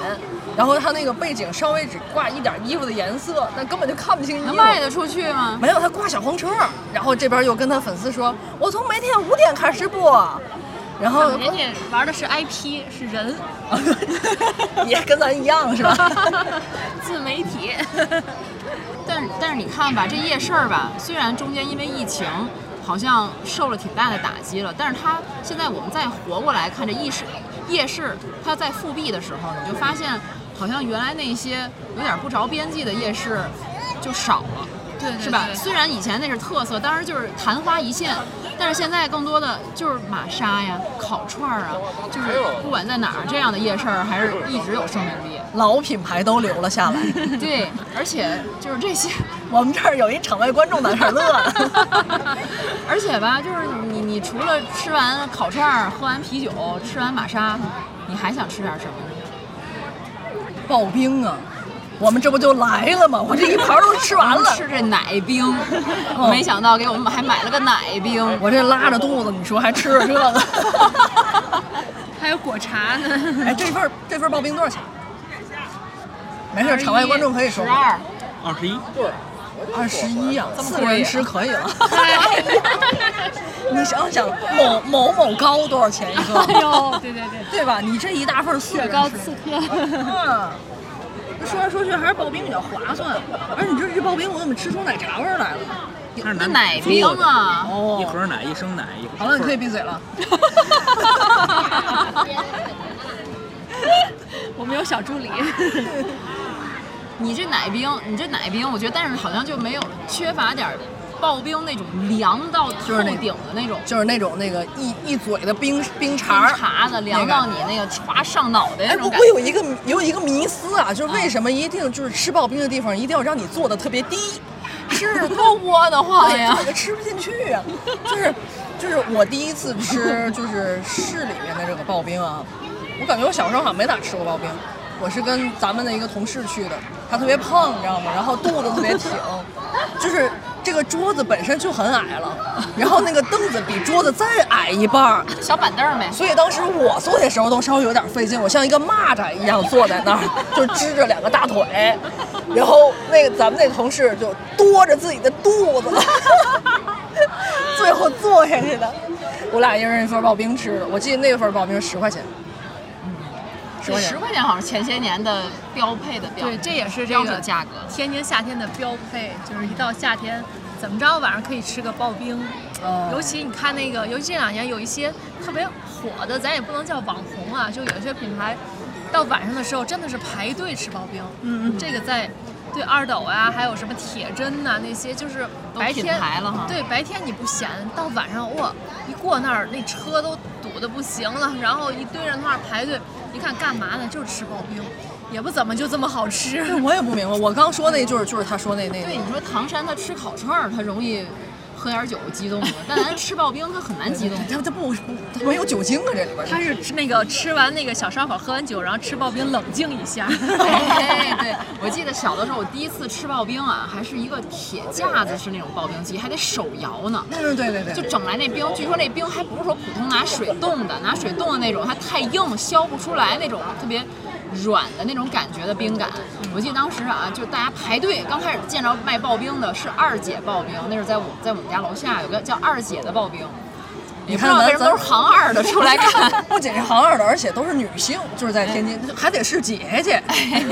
然后他那个背景稍微只挂一点衣服的颜色，但根本就看不清衣服。能卖得出去吗？没有，他挂小黄车，然后这边又跟他粉丝说，我从每天五点开始播，然后人家玩的是 IP，是人，*laughs* 也跟咱一样是吧？自媒体。但是但是你看吧，这夜市儿吧，虽然中间因为疫情好像受了挺大的打击了，但是他现在我们再活过来看这夜市，夜市他在复辟的时候，你就发现好像原来那些有点不着边际的夜市就少了。对对是吧？对虽然以前那是特色，当时就是昙花一现，但是现在更多的就是玛莎呀、烤串儿啊，就是不管在哪儿，这样的夜市儿还是一直有生命力。老品牌都留了下来。*laughs* 对，而且就是这些，*laughs* 我们这儿有一场外观众在那儿乐呢。*laughs* 而且吧，就是你你除了吃完烤串儿、喝完啤酒、吃完玛莎，你还想吃点什么呢？刨冰啊，我们这不就来了吗？*laughs* 我这一盘都吃完了，吃这奶冰，没想到给我们还买了个奶冰。我这拉着肚子，你说还吃着这个？*laughs* 还有果茶呢。哎，这份这份刨冰多少钱？没事，场外观众可以说十。二，二十一，二十一呀，这么四个人吃可以了。*laughs* 你想想，某某某糕多少钱一个？哎呦，对对对，对吧？你这一大份四个人高吃刺客。嗯，说来说去还是刨冰比较划算，而且你这这刨冰我怎么吃出奶茶味儿来了？那奶冰啊，哦一盒奶，一升奶，一盒。好了，你可以闭嘴了。*laughs* 我们有小助理。*laughs* 你这奶冰，你这奶冰，我觉得，但是好像就没有缺乏点儿刨冰那种凉到透顶的那种就是那种那个一一嘴的冰冰冰碴儿。碴子，凉到你那个歘上脑袋那种感觉。我有一个有一个迷思啊，就是为什么一定就是吃刨冰的地方一定要让你坐的特别低？是多窝的慌呀我！*laughs* 就吃不进去呀、就是就是我第一次吃就是市里面的这个刨冰啊，我感觉我小时候好像没咋吃过刨冰。我是跟咱们的一个同事去的，他特别胖，你知道吗？然后肚子特别挺，就是这个桌子本身就很矮了，然后那个凳子比桌子再矮一半儿，小板凳儿呗，所以当时我坐的时候都稍微有点费劲，我像一个蚂蚱一样坐在那儿，就支着两个大腿，然后那个咱们那同事就多着自己的肚子，*laughs* 最后坐下去的。我俩一人一份刨冰吃的。我记得那份刨冰十块钱，十块钱十。块钱好像前些年的标配的标，对，这也是这标个准价格。天津夏天的标配，就是一到夏天，怎么着晚上可以吃个刨冰。哦尤其你看那个，尤其这两年有一些特别火的，咱也不能叫网红啊，就有些品牌，到晚上的时候真的是排队吃刨冰。嗯嗯这个在对二斗啊，还有什么铁针呐、那些，就是白天牌了哈对，白天你不闲，到晚上哇，一过那儿那车都堵得不行了，然后一堆人在那儿排队，一看干嘛呢？就是吃刨冰，也不怎么就这么好吃。*laughs* 我也不明白，我刚说那就是就是他说那那对，你说唐山他吃烤串儿，他容易喝点酒激动的，但 *laughs* 咱吃刨冰他很难激动。他他不不他没有酒精啊这里边儿。他是吃那个吃完那个小烧烤，喝完酒，然后吃刨冰冷静一下。*laughs* 哎，对，我记得小的时候，我第一次吃刨冰啊，还是一个铁架子式那种刨冰机，还得手摇呢。嗯，对对对，就整来那冰，据说那冰还不是说普通拿水冻的，拿水冻的那种，它太硬，削不出来那种特别软的那种感觉的冰感。我记得当时啊，就大家排队，刚开始见着卖刨冰的是二姐刨冰，那是在我在我们家楼下有个叫二姐的刨冰，也不知道为什么都是行二的出来看。*laughs* 不仅是行二的，而且都是女性，就是在天津，还得是姐姐，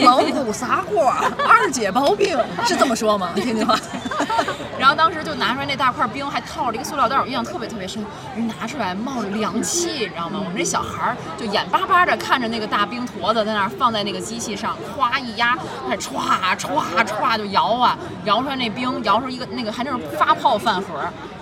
老骨砂锅，二姐包冰，是这么说吗？天津话。*laughs* 然后当时就拿出来那大块冰，还套了一个塑料袋，我印象特别特别深。人拿出来冒着凉气，你知道吗？我们这小孩儿就眼巴巴的看着那个大冰坨子在那儿放在那个机器上，哗一压，那歘歘歘就摇啊，摇出来那冰，摇出一个那个还那种发泡饭盒，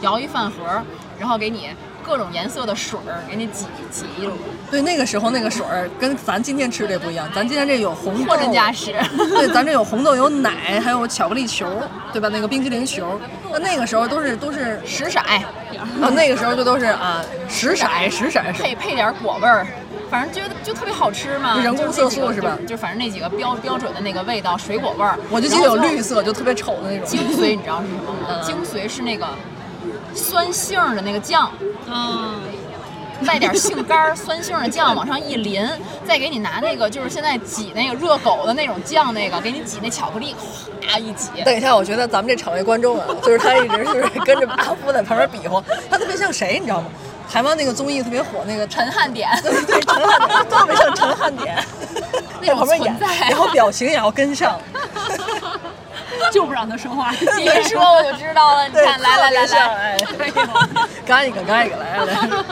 摇一饭盒，然后给你各种颜色的水儿给你挤挤一路，对，那个时候那个水儿跟咱今天吃的不一样，咱今天这有红豆货真价实。*laughs* 对，咱这有红豆，有奶，还有巧克力球，对吧？那个冰淇淋球，那那个时候都是都是十色，啊，那个时候就都是啊十色十色配配点果味儿，反正觉得就特别好吃嘛。人工色素是吧就就反正那几个标标准的那个味道，水果味儿。我就记得有绿色，就特别丑的那种。精髓，你知道是什么吗？嗯精髓是那个酸杏儿的那个酱，嗯，带点杏干儿，酸杏儿的酱往上一淋，再给你拿那个就是现在挤那个热狗的那种酱，那个给你挤那巧克力，哗一挤。等一下，我觉得咱们这场外观众啊，就是他一直就是跟着阿夫在旁边比划，他特别像谁，你知道吗？台湾那个综艺特别火，那个陈汉典，对对陈汉典，特别像陈汉典，*laughs* 那种旁边演存，在然后表情也要跟上。*laughs* 就不让他说话。*laughs* 你一说我就知道了。你，看，来来来来，哎，*laughs* 干一个，干一个，来来。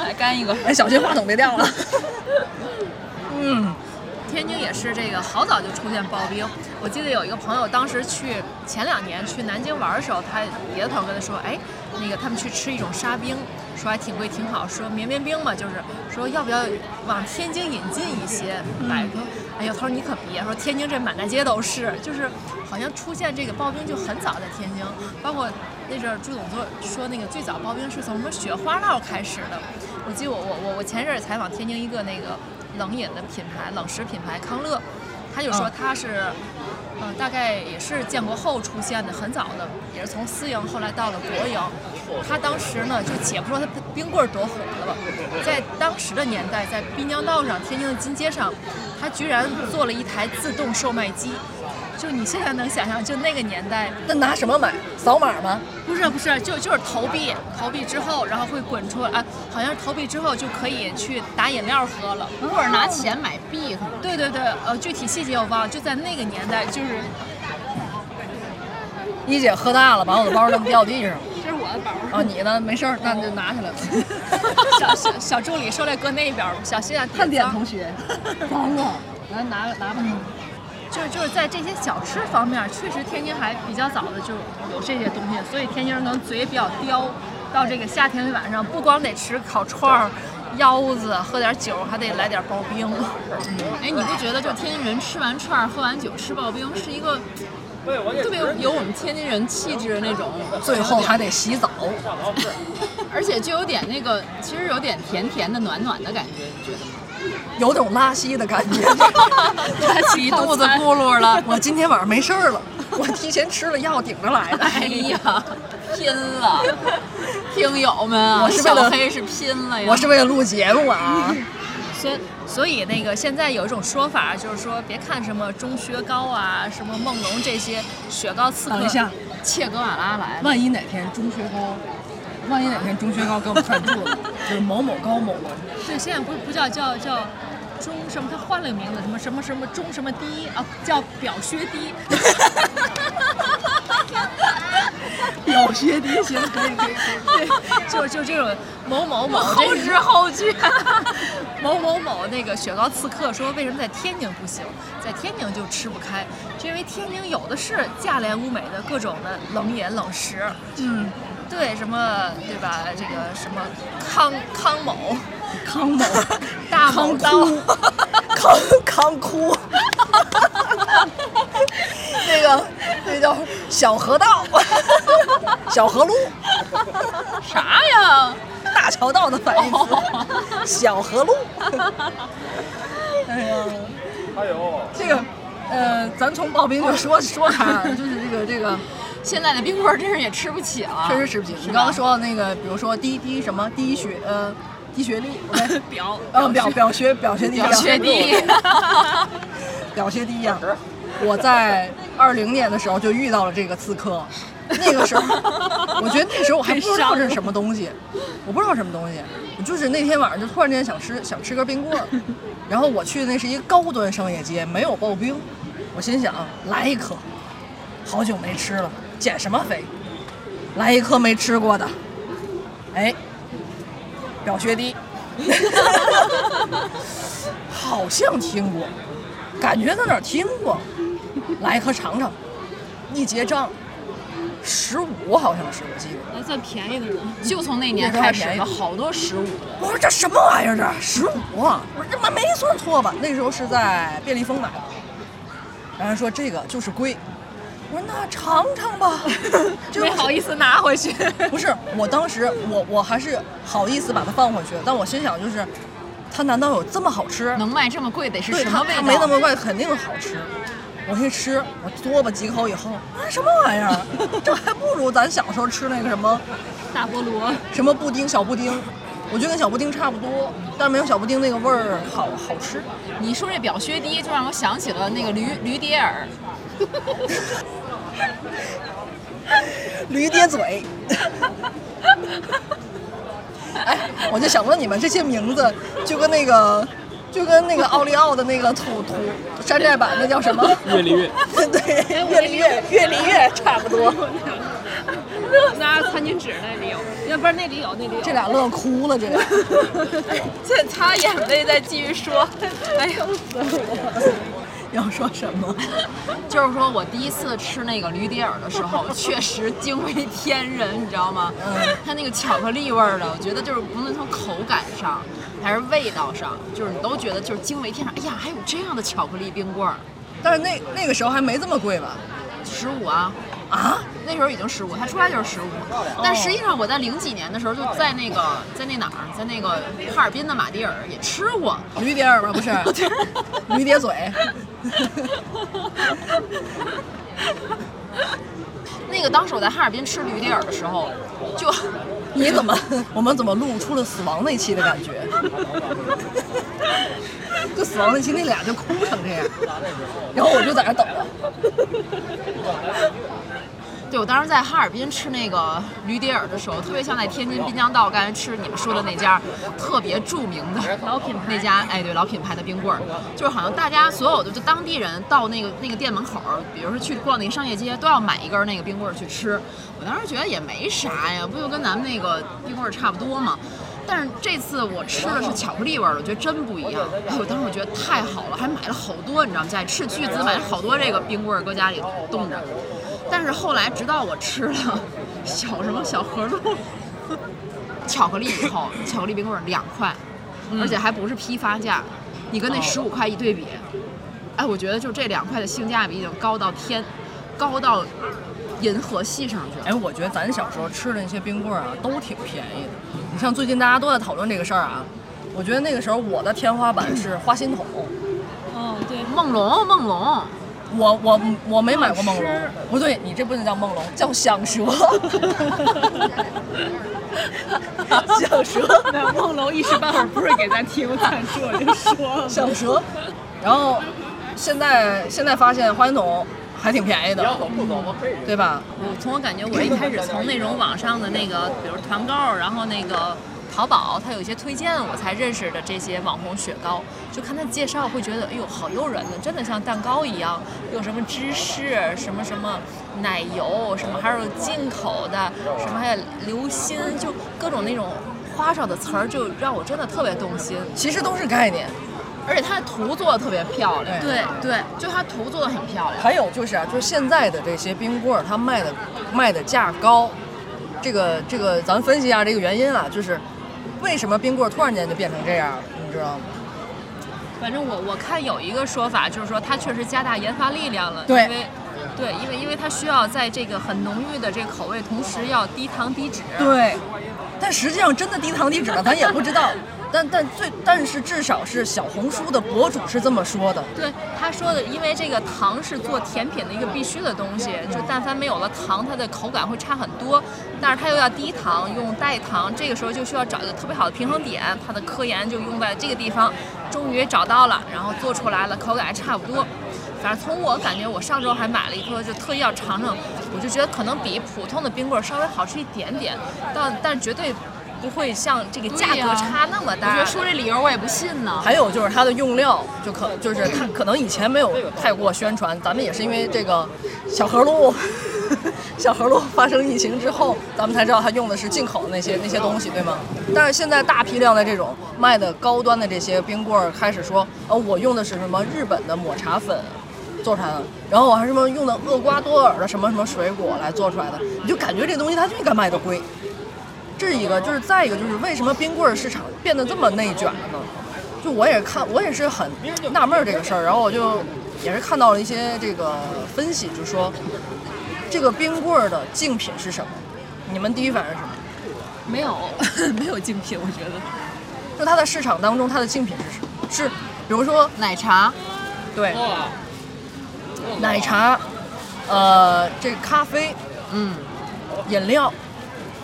来 *laughs* 干一个。哎，小心话筒别掉了。嗯，天津也是这个好早就出现刨冰。我记得有一个朋友，当时去前两年去南京玩的时候，他别的朋友跟他说，哎，那个他们去吃一种沙冰，说还挺贵挺好，说绵绵冰嘛，就是说要不要往天津引进一些？买说，哎呦，他说你可别说，天津这满大街都是，就是好像出现这个刨冰就很早在天津，包括那阵儿朱总说说那个最早刨冰是从什么雪花酪开始的。我记得我我我我前阵儿采访天津一个那个冷饮的品牌，冷食品牌康乐，他就说嗯他是，嗯，大概也是建国后出现的，很早的，也是从私营后来到了国营。他当时呢，就且不说他冰棍多火了吧，在当时的年代，在滨江道上，天津的金街上，他居然做了一台自动售卖机。就你现在能想象，就那个年代，那拿什么买？扫码吗？不是不是，就就是投币，投币之后，然后会滚出来，啊，好像是投币之后就可以去打饮料喝了。或者拿钱买币，对对对，呃，具体细节我忘了，就在那个年代，就是一姐喝大了，把我的包扔掉地上了。*laughs* 这是我的包。啊，你呢？没事儿，那就拿起来吧。*laughs* 小小小助理说来搁那边吧，小心啊，汉典同学，*laughs* 脏了，来拿拿吧。就是就是在这些小吃方面，确实天津还比较早的就有这些东西，所以天津人可能嘴比较刁。到这个夏天晚上，不光得吃烤串儿、腰子，喝点酒，还得来点刨冰。哎，你不觉得就天津人吃完串儿、喝完酒、吃刨冰是一个特别有我们天津人气质的那种，最后还得洗澡。*laughs* 而且就有点那个，其实有点甜甜的、暖暖的感觉，你觉得吗？有种拉稀的感觉。他起肚子咕噜了。*laughs* 我今天晚上没事儿了，我提前吃了药顶着来的。哎呀，拼了！听友们啊，我是为了小黑是拼了呀！我是为了录节目啊。所以所以那个现在有一种说法，就是说别看什么钟薛高啊、什么梦龙这些雪糕刺客，等一下，切格瓦拉来了，万一哪天钟薛高万一哪天钟薛高给我们赞助了，就是某某高某某，对，现在不不叫叫叫钟什么，他换了个名字，什么什么什么钟什么低啊，叫表薛低。表薛低行，可以可以可以。对，就就这种某某某后知后觉。*laughs* 某某某那个雪糕刺客说，为什么在天津不行，在天津就吃不开，是因为天津有的是价廉物美的各种的冷饮冷食。嗯，对，什么对吧？这个什么康康某、康某、大康某刀。康康哭，那个那叫小河道、小河路、啥呀？大桥道的反义词，*laughs* 小河路。哎呀，还有这个，呃，咱从刨冰就说说开啊，就是这个这个，现在的冰棍儿真是也吃不起了，确实吃不起。你刚刚说的那个，比如说低低什么？低学呃低学历，*laughs* 表呃表表学表学低表学低。表学低呀。*laughs* 我在二零年的时候就遇到了这个刺客，那个时候，*laughs* 我觉得那时候我还不知道这是什么东西，我不知道什么东西，我就是那天晚上就突然间想吃想吃根冰棍儿，然后我去的那是一个高端商业街，没有刨冰，我心想来一颗，好久没吃了，减什么肥？来一颗没吃过的，哎，表学低，*laughs* 好像听过，感觉在哪儿听过，来一颗尝尝，一结账，十五好像是我记得。还算便宜的呢。就从那年开始了，好多十五的。我说这什么玩意儿这十五啊？我说这妈没算错吧？那时候是在便利蜂买的，然后说这个就是贵，我说那尝尝吧，*laughs* 就没好意思拿回去。*laughs* 不是，我当时我我还是好意思把它放回去，但我心想就是，它难道有这么好吃？能卖这么贵，得是什么味道？它没那么贵，肯定好吃。我一吃，我嘬吧几口以后，啊什么玩意儿？*laughs* 这还不如咱小时候吃那个什么大菠萝，什么布丁小布丁，我觉得跟小布丁差不多，但是没有小布丁那个味儿好好吃。你说这表薛低，就让我想起了那个驴驴蝶耳。*laughs* 驴爹嘴。哎，我就想问你们，这些名字就跟那个，就跟那个奥利奥的那个土土山寨版那叫什么？越离越。*laughs* 对，越离越越离越差不多。*laughs* 拿餐巾纸那里有，要不然那里有，那里有。这俩乐哭了，这俩。在擦眼泪，再继续说。哎呦，要说什么？*laughs* 就是说我第一次吃那个驴蹄儿的时候，确实惊为天人，你知道吗？嗯，它那个巧克力味儿的，我觉得就是无论从口感上还是味道上，就是你都觉得就是惊为天人。哎呀，还有这样的巧克力冰棍儿，但是那那个时候还没这么贵吧？十五啊，啊？那时候已经十五，他出来就是十五。但实际上我在零几年的时候就在那个在那哪儿，在那个哈尔滨的马迭尔也吃过。驴蝶耳吧？不是，*laughs* 驴迭嘴。*laughs* 那个当时我在哈尔滨吃驴蝶耳的时候，就你怎么，我们怎么录出了死亡那期的感觉？*laughs* 就死亡那期那俩就哭成这样，然后我就在那等着。对，我当时在哈尔滨吃那个驴蝶耳的时候，特别像在天津滨江道刚才吃你们说的那家特别著名的老品牌那家，哎，对，老品牌的冰棍儿，就是好像大家所有的就当地人到那个那个店门口，比如说去逛那个商业街，都要买一根那个冰棍儿去吃。我当时觉得也没啥呀，不就跟咱们那个冰棍儿差不多吗？但是这次我吃的是巧克力味儿的，我觉得真不一样。哎，我当时我觉得太好了，还买了好多，你知道吗？在斥巨资买了好多这个冰棍儿，搁家里冻着。但是后来，直到我吃了 *laughs* 小什么小河路巧克力以后，*laughs* 巧克力冰棍儿两块，而且还不是批发价，你跟那十五块一对比，哎，我觉得就这两块的性价比已经高到天，高到银河系上去了。哎，我觉得咱小时候吃的那些冰棍儿啊，都挺便宜的。你像最近大家都在讨论这个事儿啊，我觉得那个时候我的天花板是花心筒，哦，对，梦龙，梦龙，我我我没买过梦龙，不对，你这不能叫梦龙，叫响蛇。*laughs* 响蛇，那梦龙一时半会儿不是给咱提供赞助，我就说了。响蛇。然后现在现在发现花心筒还挺便宜的，对吧？我从我感觉，我一开始从那种网上的那个，比如团购，然后那个淘宝，它有一些推荐，我才认识的这些网红雪糕。就看它介绍，会觉得哎呦好诱人呢，真的像蛋糕一样，有什么芝士，什么什么奶油，什么还有进口的，什么还有流心，就各种那种花哨的词儿，就让我真的特别动心。其实都是概念。而且它的图做的特别漂亮，对对，就它图做的很漂亮。还有就是啊，就是现在的这些冰棍儿，它卖的卖的价高，这个这个咱分析一下这个原因啊，就是为什么冰棍突然间就变成这样了，你知道吗？反正我我看有一个说法，就是说它确实加大研发力量了，对因为对，因为因为它需要在这个很浓郁的这个口味，同时要低糖低脂。对，但实际上真的低糖低脂了？咱也不知道。但但最但是至少是小红书的博主是这么说的。对他说的，因为这个糖是做甜品的一个必须的东西，就但凡没有了糖，它的口感会差很多。但是它又要低糖，用代糖，这个时候就需要找一个特别好的平衡点。它的科研就用在这个地方，终于找到了，然后做出来了，口感还差不多。反正从我感觉，我上周还买了一颗，就特意要尝尝，我就觉得可能比普通的冰棍稍微好吃一点点，但但绝对不会像这个价格差那么大。我觉得说这理由我也不信呢。还有就是它的用料，就可就是它可能以前没有太过宣传，咱们也是因为这个小河路，*laughs* 小河路发生疫情之后，咱们才知道它用的是进口的那些那些东西，对吗？但是现在大批量的这种卖的高端的这些冰棍儿，开始说，呃，我用的是什么日本的抹茶粉。做出来的，然后我还什么用的厄瓜多尔的什么什么水果来做出来的，你就感觉这东西它就应该卖的贵。这是一个，就是再一个就是为什么冰棍儿市场变得这么内卷了呢？就我也看，我也是很纳闷这个事儿，然后我就也是看到了一些这个分析，就说这个冰棍儿的竞品是什么？你们第一反应是什么？没有 *laughs* 没有竞品，我觉得。就它的市场当中，它的竞品是什么？是比如说奶茶，对，奶茶，呃，这个咖啡，嗯，饮料，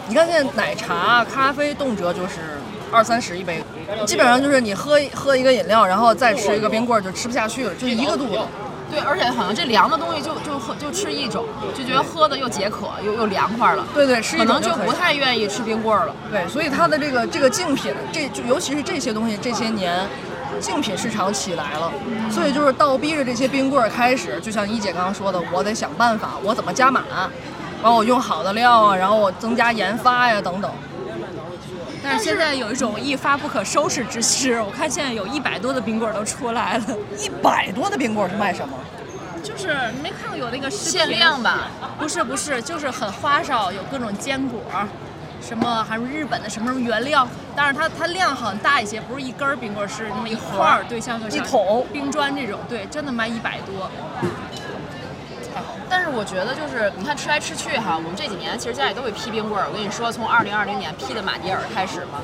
你看现在奶茶、咖啡动辄就是二三十一杯，基本上就是你喝喝一个饮料，然后再吃一个冰棍儿就吃不下去了，就一个肚子。对，而且好像这凉的东西就就喝就吃一种，就觉得喝的又解渴又又凉快了，对对，吃可可能就不太愿意吃冰棍儿了。对，所以它的这个这个竞品，这就尤其是这些东西，这些年竞品市场起来了，所以就是倒逼着这些冰棍儿开始，就像一姐刚刚说的，我得想办法，我怎么加码，然后我用好的料啊，然后我增加研发呀等等。但是现在有一种一发不可收拾之势，我看现在有一百多的冰棍儿都出来了，一百多的冰棍儿是卖什么？就是没看过有那个限量吧？不是不是，就是很花哨，有各种坚果，什么还是日本的什么什么原料，但是它它量很大一些，不是一根儿冰棍儿，是那么一块儿，对，像个一桶冰砖这种，对，真的卖一百多。但是我觉得就是你看吃来吃去哈，我们这几年其实家里都会批冰棍儿。我跟你说，从二零二零年批的马迭尔开始嘛，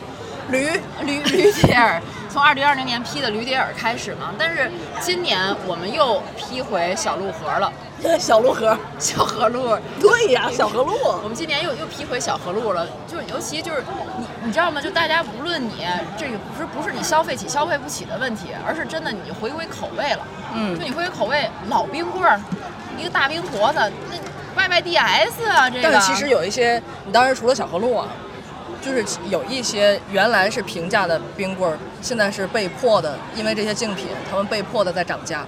驴。驴驴迭尔，从二零二零年批的驴迭尔开始嘛。但是今年我们又批回小鹿盒了，*laughs* 小鹿盒，小河鹿。对呀，小河鹿。我们今年又又批回小河路了，就是尤其就是你你知道吗？就大家无论你这个不是不是你消费起消费不起的问题，而是真的你回归口味了。嗯就你回归口味，老冰棍儿，一个大冰坨子，那 YYDS 啊，这个。但是其实有一些，你当时除了小河路啊，就是有一些原来是平价的冰棍儿，现在是被迫的，因为这些竞品，他们被迫的在涨价。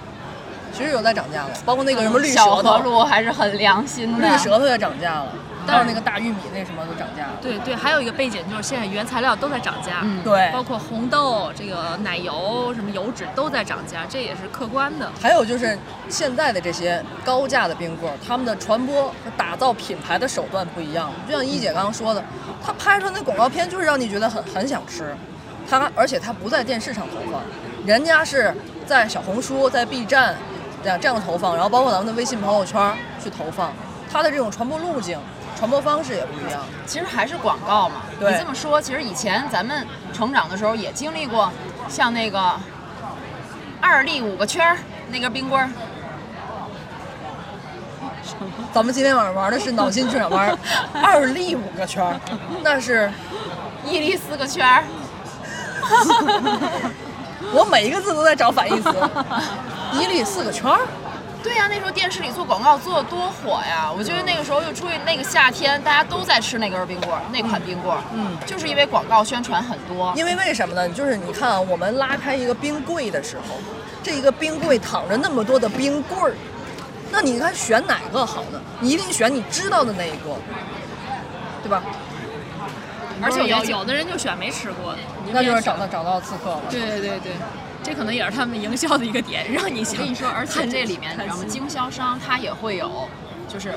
其实有在涨价了，包括那个什么绿舌小河头，路还是很良心的。绿舌头也涨价了，还有那个大玉米那什么都涨价了。对对，还有一个背景就是现在原材料都在涨价，嗯对包括红豆、这个奶油、什么油脂都在涨价，这也是客观的。还有就是现在的这些高价的冰棍儿，他们的传播和打造品牌的手段不一样。就像一姐刚刚说的，她拍出来那广告片就是让你觉得很很想吃，她而且她不在电视上投放，人家是在小红书、在 B 站这样这样投放，然后包括咱们的微信朋友圈去投放，它的这种传播路径、传播方式也不一样。其实还是广告嘛。对你这么说，其实以前咱们成长的时候也经历过，像那个二粒五个圈儿那个冰棍儿，*laughs* 咱们今天晚上玩的是脑筋急转弯，*laughs* 二粒五个圈儿，那是一粒四个圈儿。*laughs* 我每一个字都在找反义词，一粒四个圈儿，对呀、那时候电视里做广告做的多火呀！我觉得那个时候就出去那个夏天，大家都在吃那根冰棍儿，那款冰棍儿，嗯，就是因为广告宣传很多。因为为什么呢？就是你看啊，我们拉开一个冰柜的时候，这一个冰柜躺着那么多的冰棍儿，那你看选哪个好呢？你一定选你知道的那一个，对吧？而且有有的人就选没吃过的，那就是找到找到刺客了。对对对对，这可能也是他们营销的一个点，*laughs* 让你想。我跟你说，而且这里面你知道吗？经销商他也会有，就是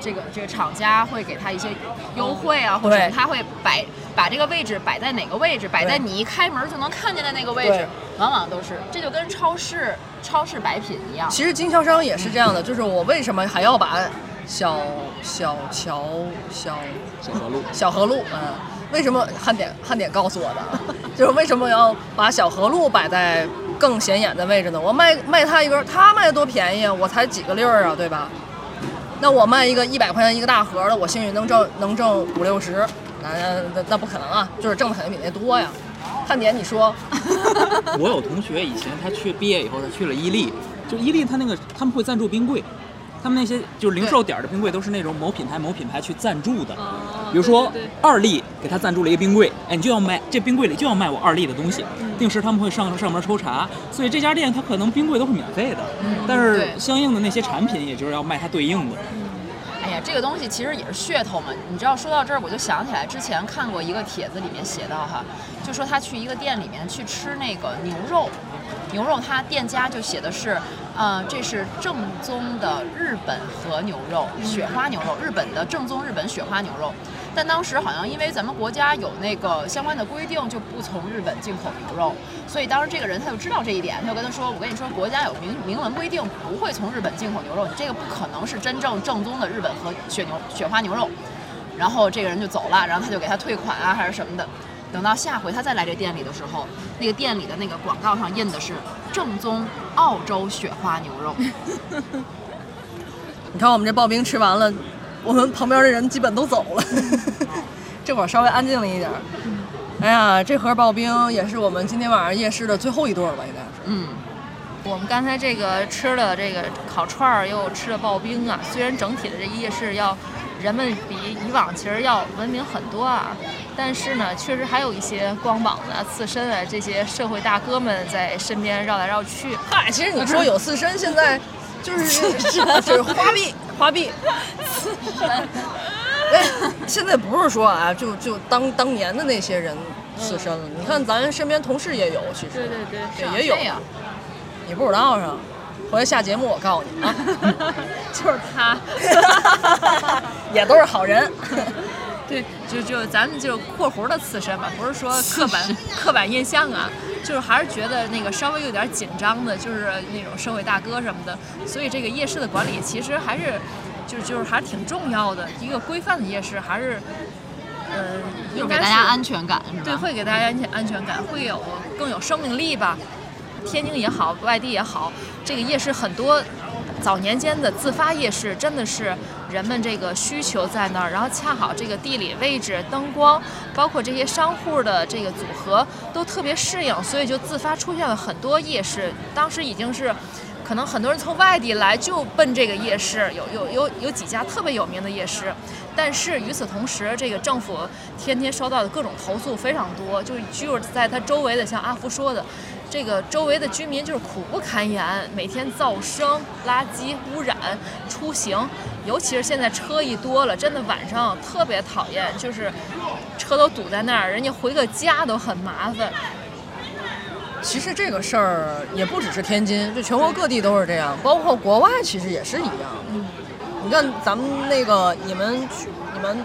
这个这个厂家会给他一些优惠啊，或者他会摆把这个位置摆在哪个位置，摆在你一开门就能看见的那个位置，往往都是这就跟超市超市摆品一样。其实经销商也是这样的，就是我为什么还要把小小桥小小河路。小河路，嗯，为什么汉典汉典告诉我的，*laughs* 就是为什么要把小河路摆在更显眼的位置呢？我卖卖他一根，他卖的多便宜啊，我才几个粒儿啊，对吧？那我卖一个一百块钱一个大盒的，我兴许能挣能挣五六十，那那那不可能啊，就是挣的肯定比那多呀。汉典，你说，*laughs* 我有同学以前他去毕业以后，他去了伊利，就伊利他那个他们会赞助冰柜，他们那些就是零售点儿的冰柜都是那种某品牌某品牌去赞助的。哦比如说二利给他赞助了一个冰柜，哎，你就要卖这冰柜里就要卖我二利的东西，定时他们会上上门抽查，所以这家店它可能冰柜都是免费的，但是相应的那些产品也就是要卖它对应的。这个东西其实也是噱头嘛。你知道，说到这儿，我就想起来之前看过一个帖子，里面写到哈，就说他去一个店里面去吃那个牛肉，牛肉他店家就写的是，呃，这是正宗的日本和牛肉，雪花牛肉，日本的正宗日本雪花牛肉。但当时好像因为咱们国家有那个相关的规定，就不从日本进口牛肉，所以当时这个人他就知道这一点，他就跟他说：“我跟你说，国家有明明文规定，不会从日本进口牛肉，你这个不可能是真正正宗的日本和雪牛雪花牛肉。”然后这个人就走了，然后他就给他退款啊，还是什么的。等到下回他再来这店里的时候，那个店里的那个广告上印的是正宗澳洲雪花牛肉。*laughs* 你看我们这刨冰吃完了，我们旁边的人基本都走了，*laughs* 这会儿稍微安静了一点儿。哎呀，这盒刨冰也是我们今天晚上夜市的最后一顿了吧？应该是。嗯，我们刚才这个吃了这个烤串儿，又吃了刨冰啊。虽然整体的这夜市要人们比以往其实要文明很多啊，但是呢，确实还有一些光膀子、啊、刺身啊这些社会大哥们在身边绕来绕去。嗨，其实你说有刺身，现在就是 *laughs* 就是花臂花臂。哎，*laughs* 现在不是说啊，就就当当年的那些人刺身了。你看咱身边同事也有，其实对对对，也有。你不知道是吧？回来下节目我告诉你啊，*laughs* 就是他。也都是好人。对，就就咱们就括弧的刺身吧，不是说刻板刻板印象啊，就是还是觉得那个稍微有点紧张的，就是那种社会大哥什么的，所以这个夜市的管理其实还是，就是就是还是挺重要的，一个规范的夜市还是，呃，就应该给大家安全感是吧？对，会给大家安全安全感，会有更有生命力吧。天津也好，外地也好，这个夜市很多早年间的自发夜市，真的是人们这个需求在那儿，然后恰好这个地理位置、灯光，包括这些商户的这个组合都特别适应，所以就自发出现了很多夜市。当时已经是。可能很多人从外地来就奔这个夜市，有有有有几家特别有名的夜市，但是与此同时，这个政府天天收到的各种投诉非常多，就是就是在它周围的，像阿福说的，这个周围的居民就是苦不堪言，每天噪声、垃圾污染、出行，尤其是现在车一多了，真的晚上特别讨厌，就是车都堵在那儿，人家回个家都很麻烦。其实这个事儿也不只是天津，就全国各地都是这样，包括国外其实也是一样。嗯，你看咱们那个你们去你们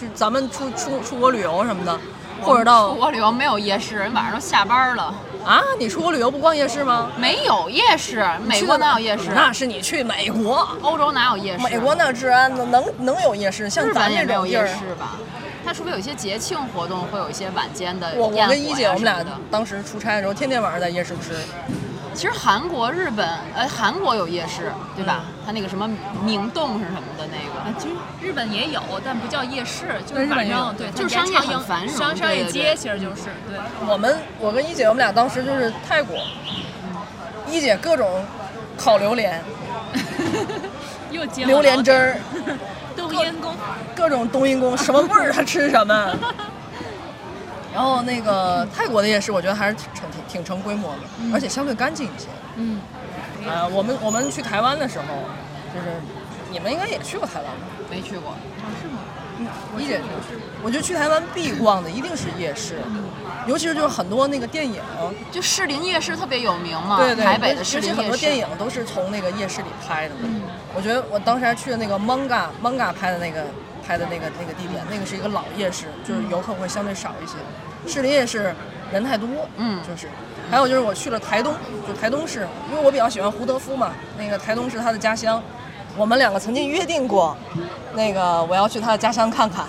就咱们出出出国旅游什么的，或者到出国旅游没有夜市，人晚上都下班了，啊，你出国旅游不逛夜市吗？没有夜市。美国哪有夜市？那是你去美国，欧洲哪有夜市？美国那治安能能有夜市？像咱本也没有夜这种地儿，市吧？它除非有一些节庆活动，会有一些晚间的我我跟一姐我们俩当时出差的时候，天天晚上在夜市吃。其实韩国、日本，呃，韩国有夜市，对吧？嗯。它那个什么明洞是什么的那个，其实日本也有，但不叫夜市，就是日本也有。晚上对，就是商业很繁荣商商业街，其实就是对。我们我跟一姐我们俩当时就是泰国，一姐各种烤榴莲，*laughs* 又煎榴莲汁儿，冬阴功，各种冬阴功，什么味儿她吃什么。*laughs* 然后那个泰国的夜市，我觉得还是挺成挺挺成规模的，而且相对干净一些。嗯，呃，我们我们去台湾的时候，就是你们应该也去过台湾吧？没去过是吗。一姐去，我觉得去台湾必逛的一定是夜市，尤其是就是很多那个电影，就士林夜市特别有名嘛，对对，台北的士林夜市。其很多电影都是从那个夜市里拍的。我觉得我当时还去了那个 Manga Manga 拍的那个拍的那个那个地点，那个是一个老夜市，就是游客会相对少一些。士林夜市人太多，嗯就是。还有就是我去了台东，就台东市，因为我比较喜欢胡德夫嘛，那个台东是他的家乡，我们两个曾经约定过，那个我要去他的家乡看看。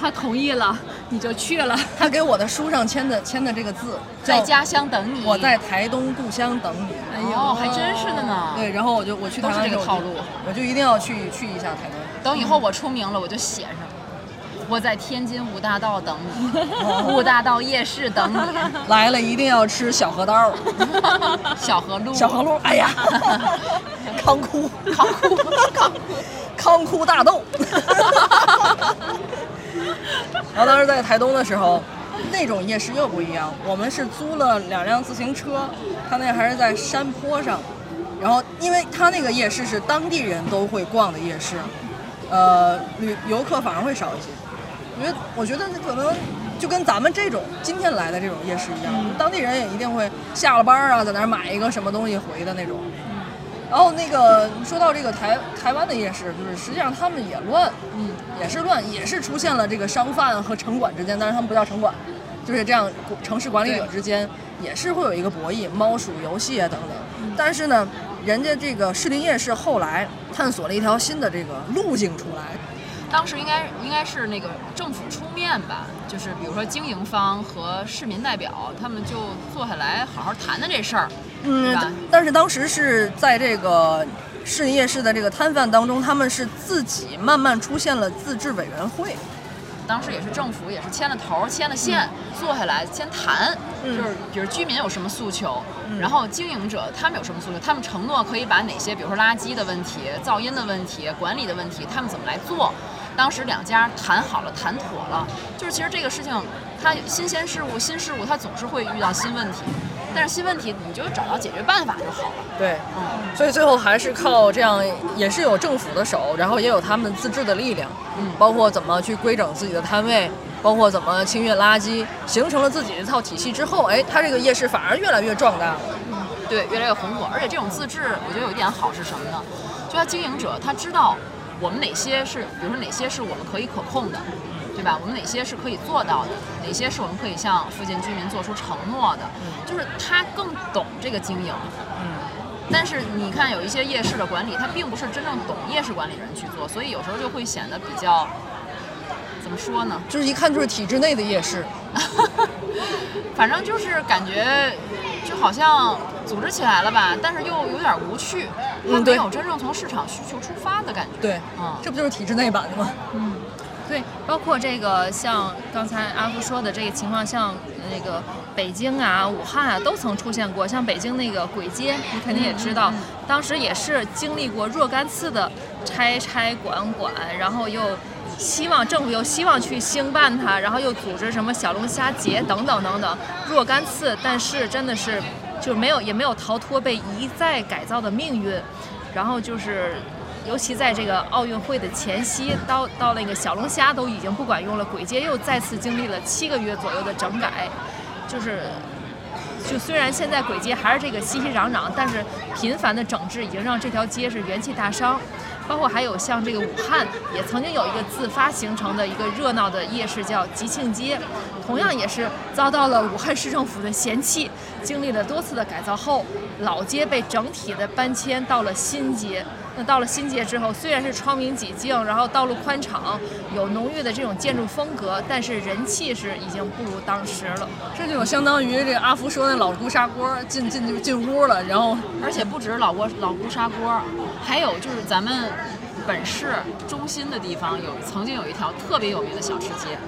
他同意了，你就去了。他给我的书上签的签的这个字，在家乡等你。我在台东故乡等你。哎呦，哦，还真是的呢。对，然后我就我去台都是这个套路。我就一定要去去一下台东。等以后我出名了，我就写上。我在天津五大道等你，五大道夜市等你，*laughs* 来了一定要吃小河道，小河路，小河路，哎呀，*laughs* 康窟，康窟，*laughs* 康康窟大豆。然后当时在台东的时候，那种夜市又不一样，我们是租了两辆自行车，他那还是在山坡上，然后因为他那个夜市是当地人都会逛的夜市，呃，旅游客反而会少一些。我觉得，我觉得可能就跟咱们这种今天来的这种夜市一样，当地人也一定会下了班儿啊，在那儿买一个什么东西回的那种。然后那个说到这个台台湾的夜市，就是实际上他们也乱，嗯，也是乱，也是出现了这个商贩和城管之间，但是他们不叫城管，就是这样城市管理者之间也是会有一个博弈，猫鼠游戏啊等等。但是呢，人家这个士林夜市后来探索了一条新的这个路径出来，当时应该应该是那个政府出面吧，就是比如说经营方和市民代表，他们就坐下来好好谈谈这事儿，嗯，但是当时是在这个市林夜市的这个摊贩当中，他们是自己慢慢出现了自治委员会。当时也是政府也是牵了头儿牵了线，坐下来先谈，嗯就是比如居民有什么诉求，然后经营者他们有什么诉求，他们承诺可以把哪些，比如说垃圾的问题、噪音的问题、管理的问题，他们怎么来做。当时两家谈好了，谈妥了，就是其实这个事情，它新鲜事物、新事物，它总是会遇到新问题，但是新问题你就找到解决办法就好了。对，嗯，所以最后还是靠这样，也是有政府的手，然后也有他们自治的力量，嗯包括怎么去规整自己的摊位，包括怎么清运垃圾，形成了自己的一套体系之后，哎，它这个夜市反而越来越壮大了。嗯对，越来越红火。而且这种自治，我觉得有一点好是什么呢？就他经营者他知道我们哪些是，比如说哪些是我们可以可控的，对吧？我们哪些是可以做到的，哪些是我们可以向附近居民做出承诺的，就是他更懂这个经营。嗯，但是你看，有一些夜市的管理，他并不是真正懂夜市管理人去做，所以有时候就会显得比较，怎么说呢？就是一看就是体制内的夜市。*laughs* 反正就是感觉就好像组织起来了吧，但是又有点无趣，它没有真正从市场需求出发的感觉。对，嗯这不就是体制内版的吗？对，包括这个像刚才阿福说的这个情况，像那个北京啊、武汉啊，都曾出现过。像北京那个簋街，你肯定也知道，当时也是经历过若干次的拆拆管管，然后又希望政府又希望去兴办它，然后又组织什么小龙虾节等等等等，若干次，但是真的是就没有也没有逃脱被一再改造的命运，然后就是。尤其在这个奥运会的前夕，到到那个小龙虾都已经不管用了，簋街又再次经历了七个月左右的整改，就是。就虽然现在簋街还是这个熙熙攘攘，但是频繁的整治已经让这条街是元气大伤。包括还有像这个武汉，也曾经有一个自发形成的一个热闹的夜市叫吉庆街，同样也是遭到了武汉市政府的嫌弃。经历了多次的改造后，老街被整体的搬迁到了新街。那到了新街之后，虽然是窗明几净，然后道路宽敞，有浓郁的这种建筑风格，但是人气是已经不如当时了。这就相当于这阿福说那老姑砂锅进进就进屋了，然后而且不止老锅老姑砂锅，还有就是咱们本市中心的地方有曾经有一条特别有名的小吃街，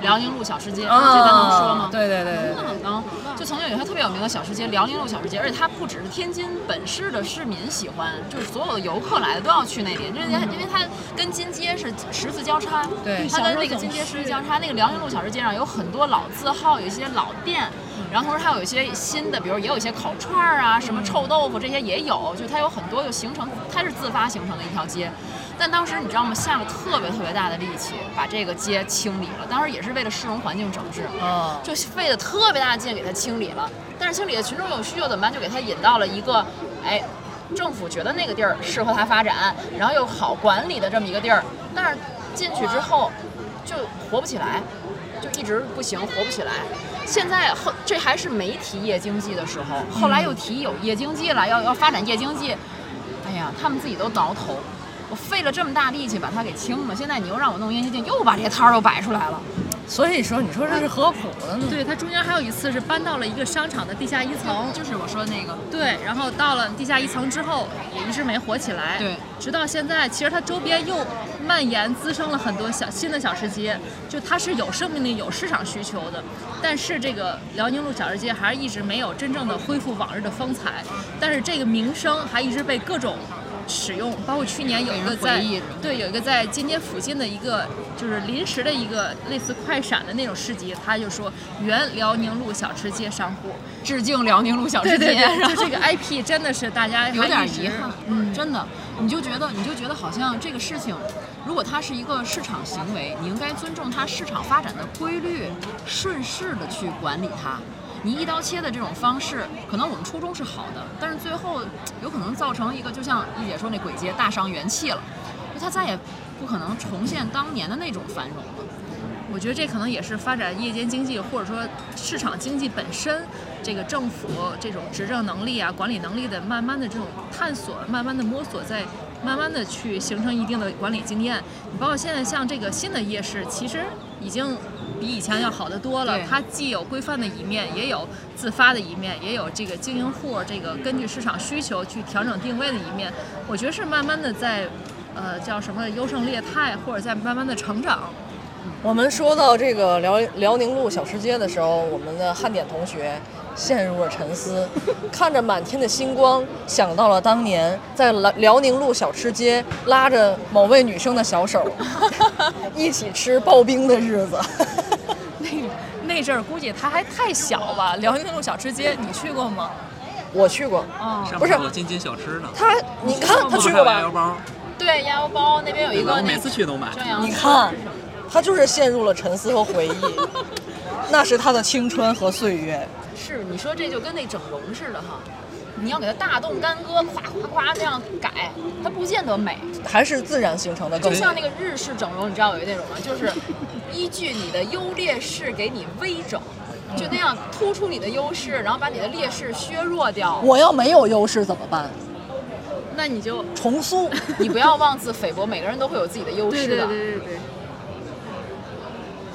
辽宁路小吃街，这咱能说吗？对对对能，就曾经有一条特别有名的小吃街——辽宁路小吃街，而且它不只是天津本市的市民喜欢，就是所有的游客来的都要去那里，因为因为它跟金街是十字交叉，对它跟那个金街十字交叉，那个辽宁路小吃街上有很多老字号，有一些老店。然后同时还有一些新的，比如也有一些烤串儿啊，什么臭豆腐这些也有，就它有很多就形成，它是自发形成的一条街。但当时你知道吗？下了特别特别大的力气把这个街清理了，当时也是为了市容环境整治，嗯，就费了特别大的劲给它清理了。但是清理的群众有需求怎么办？就给它引到了一个，哎，政府觉得那个地儿适合它发展，然后又好管理的这么一个地儿。但是进去之后就活不起来，就一直不行，活不起来。现在后这还是没提夜经济的时候，后来又提有夜经济了，要要发展夜经济。哎呀，他们自己都挠头。我费了这么大力气把它给清了，现在你又让我弄夜经济，又把这些摊儿又摆出来了。所以说你说这是何苦呢？对，它中间还有一次是搬到了一个商场的地下一层，就是我说的那个，对，然后到了地下一层之后，也一直没火起来。对，直到现在，其实它周边又蔓延滋生了很多小新的小吃街，就它是有生命力、有市场需求的。但是这个辽宁路小吃街还是一直没有真正的恢复往日的风采，但是这个名声还一直被各种。使用，包括去年有一个在对有一个在金街附近的一个就是临时的一个类似快闪的那种市集，他就说原辽宁路小吃街商户致敬辽宁路小吃街，对对对，就这个 IP 真的是大家有点遗憾，嗯，真的，你就觉得你就觉得好像这个事情，如果它是一个市场行为，你应该尊重它市场发展的规律，顺势的去管理它。你一刀切的这种方式，可能我们初衷是好的，但是最后有可能造成一个，就像一姐说那鬼街大伤元气了，就它再也不可能重现当年的那种繁荣了。我觉得这可能也是发展夜间经济或者说市场经济本身，这个政府这种执政能力啊、管理能力的慢慢的这种探索、慢慢的摸索，在慢慢的去形成一定的管理经验。你包括现在像这个新的夜市，其实已经。比以前要好得多了，它既有规范的一面，也有自发的一面，也有这个经营户这个根据市场需求去调整定位的一面。我觉得是慢慢的在，呃，叫什么优胜劣汰，或者在慢慢的成长。我们说到这个辽辽宁路小吃街的时候，我们的汉典同学陷入了沉思，*laughs* 看着满天的星光，想到了当年在辽辽宁路小吃街拉着某位女生的小手，*laughs* 一起吃刨冰的日子。那阵儿估计他还太小吧。辽宁路小吃街，你去过吗？我去过，不是有金金小吃呢。他，你看他去过吧？对，鸭腰包那边有一个，我每次去都买。你看，他就是陷入了沉思和回忆，*laughs* 那是他的青春和岁月。是，你说这就跟那整容似的哈。你要给他大动干戈，夸夸夸那样改，它不见得美，还是自然形成的。就像那个日式整容，你知道有一那种吗？就是依据你的优劣势给你微整，就那样突出你的优势，然后把你的劣势削弱掉。我要没有优势怎么办？那你就重塑。*laughs* 你不要妄自菲薄，每个人都会有自己的优势的。对对对对对。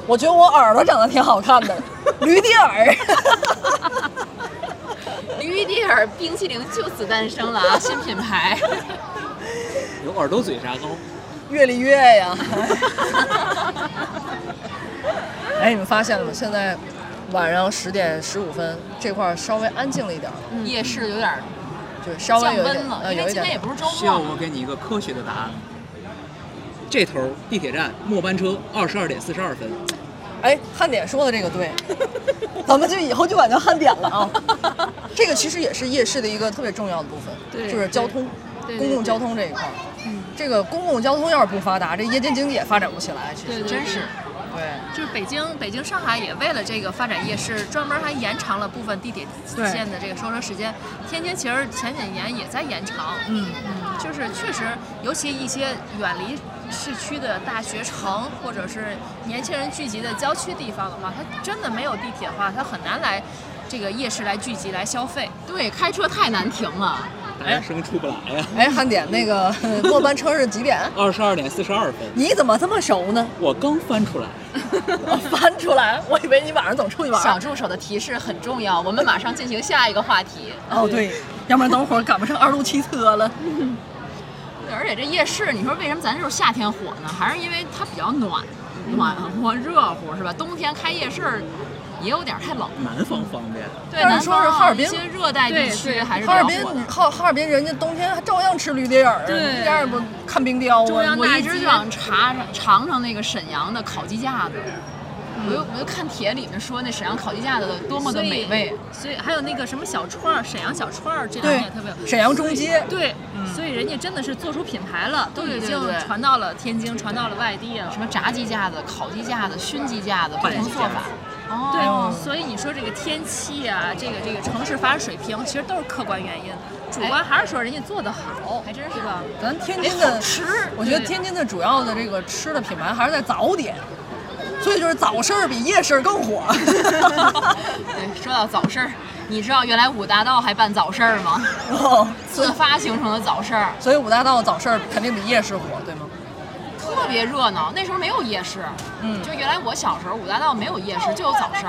我觉得我耳朵长得挺好看的，*laughs* 驴蹄耳。*laughs* 驴蹄耳冰淇淋就此诞生了啊！新品牌，有耳朵嘴啥糕，月丽月呀！*laughs* 哎，你们发现了吗？现在晚上十点十五分，这块儿稍微安静了一点儿，夜市有点就，稍微降温了，因为今天也不是周末。需要我给你一个科学的答案。这头地铁站末班车二十二点四十二分。哎，汉典说的这个对，*laughs* 咱们就以后就管叫汉典了啊。*laughs* 这个其实也是夜市的一个特别重要的部分，就是交通，公共交通这一块。嗯，这个公共交通要是不发达，这夜间经济也发展不起来。其实真是，对，就是北京、北京、上海也为了这个发展夜市，专门还延长了部分地铁线的这个收车时间。天津其实前几年也在延长。嗯嗯，就是确实，尤其一些远离。市区的大学城，或者是年轻人聚集的郊区地方的话，它真的没有地铁的话，它很难来这个夜市来聚集来消费。对，开车太难停了，哎，生出不来呀。哎，汉典，那个 *laughs* 末班车是几点？二十二点四十二分。你怎么这么熟呢？我刚翻出来。我 *laughs* 翻出来？我以为你晚上总出去玩。小助手的提示很重要，我们马上进行下一个话题。哦，对，要不然等会儿赶不上二路汽车了。*laughs* 而且这夜市，你说为什么咱就是夏天火呢？还是因为它比较暖，暖和热乎是吧？冬天开夜市也有点太冷。南方方便，对，但是南方说是哈尔滨一些热带地区还是哈尔滨。哈哈尔滨人家冬天还照样吃驴蹄儿，对一点儿也不看冰雕啊中央。我大街一直就想尝尝尝那个沈阳的烤鸡架子，我就我就看帖里面说那沈阳烤鸡架子多么的美味。所以还有那个什么小串儿，沈阳小串儿这两对年也特别有。沈阳中街，对，所以人家真的是做出品牌了，都已经传到了天津，传到了外地了什。么炸鸡架子、烤鸡架子、熏鸡架子，不同做法。对，哦，所以你说这个天气啊，这个这个城市发展水平，其实都是客观原因，主观还是说人家做的好，还真是对吧？咱天津的吃，我觉得天津的主要的这个吃的品牌还是在早点，所以就是早市儿比夜市儿更火。*laughs* 对，说到早市儿，你知道原来五大道还办早市儿吗？哦自发形成的早市儿，所以五大道早市儿肯定比夜市火，对吗？特别热闹。那时候没有夜市，嗯就原来我小时候五大道没有夜市，就有早市。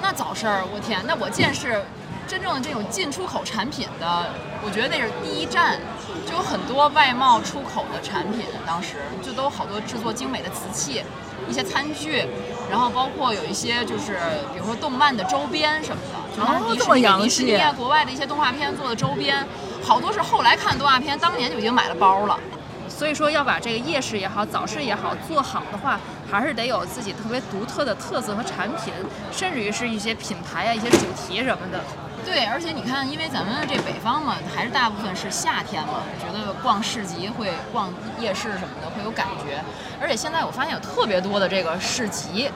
那早市，我天，那我见识真正的这种进出口产品的，我觉得那是第一站，就有很多外贸出口的产品，当时就都好多制作精美的瓷器。一些餐具，然后包括有一些就是，比如说动漫的周边什么的，就当时哦这么迪士尼、迪士尼啊，国外的一些动画片做的周边，好多是后来看动画片，当年就已经买了包了。所以说要把这个夜市也好，早市也好做好的话，还是得有自己特别独特的特色和产品，甚至于是一些品牌啊、一些主题什么的。对，而且你看，因为咱们这北方嘛，还是大部分是夏天嘛，觉得逛市集会、逛夜市什么的会有感觉。而且现在我发现有特别多的这个市集，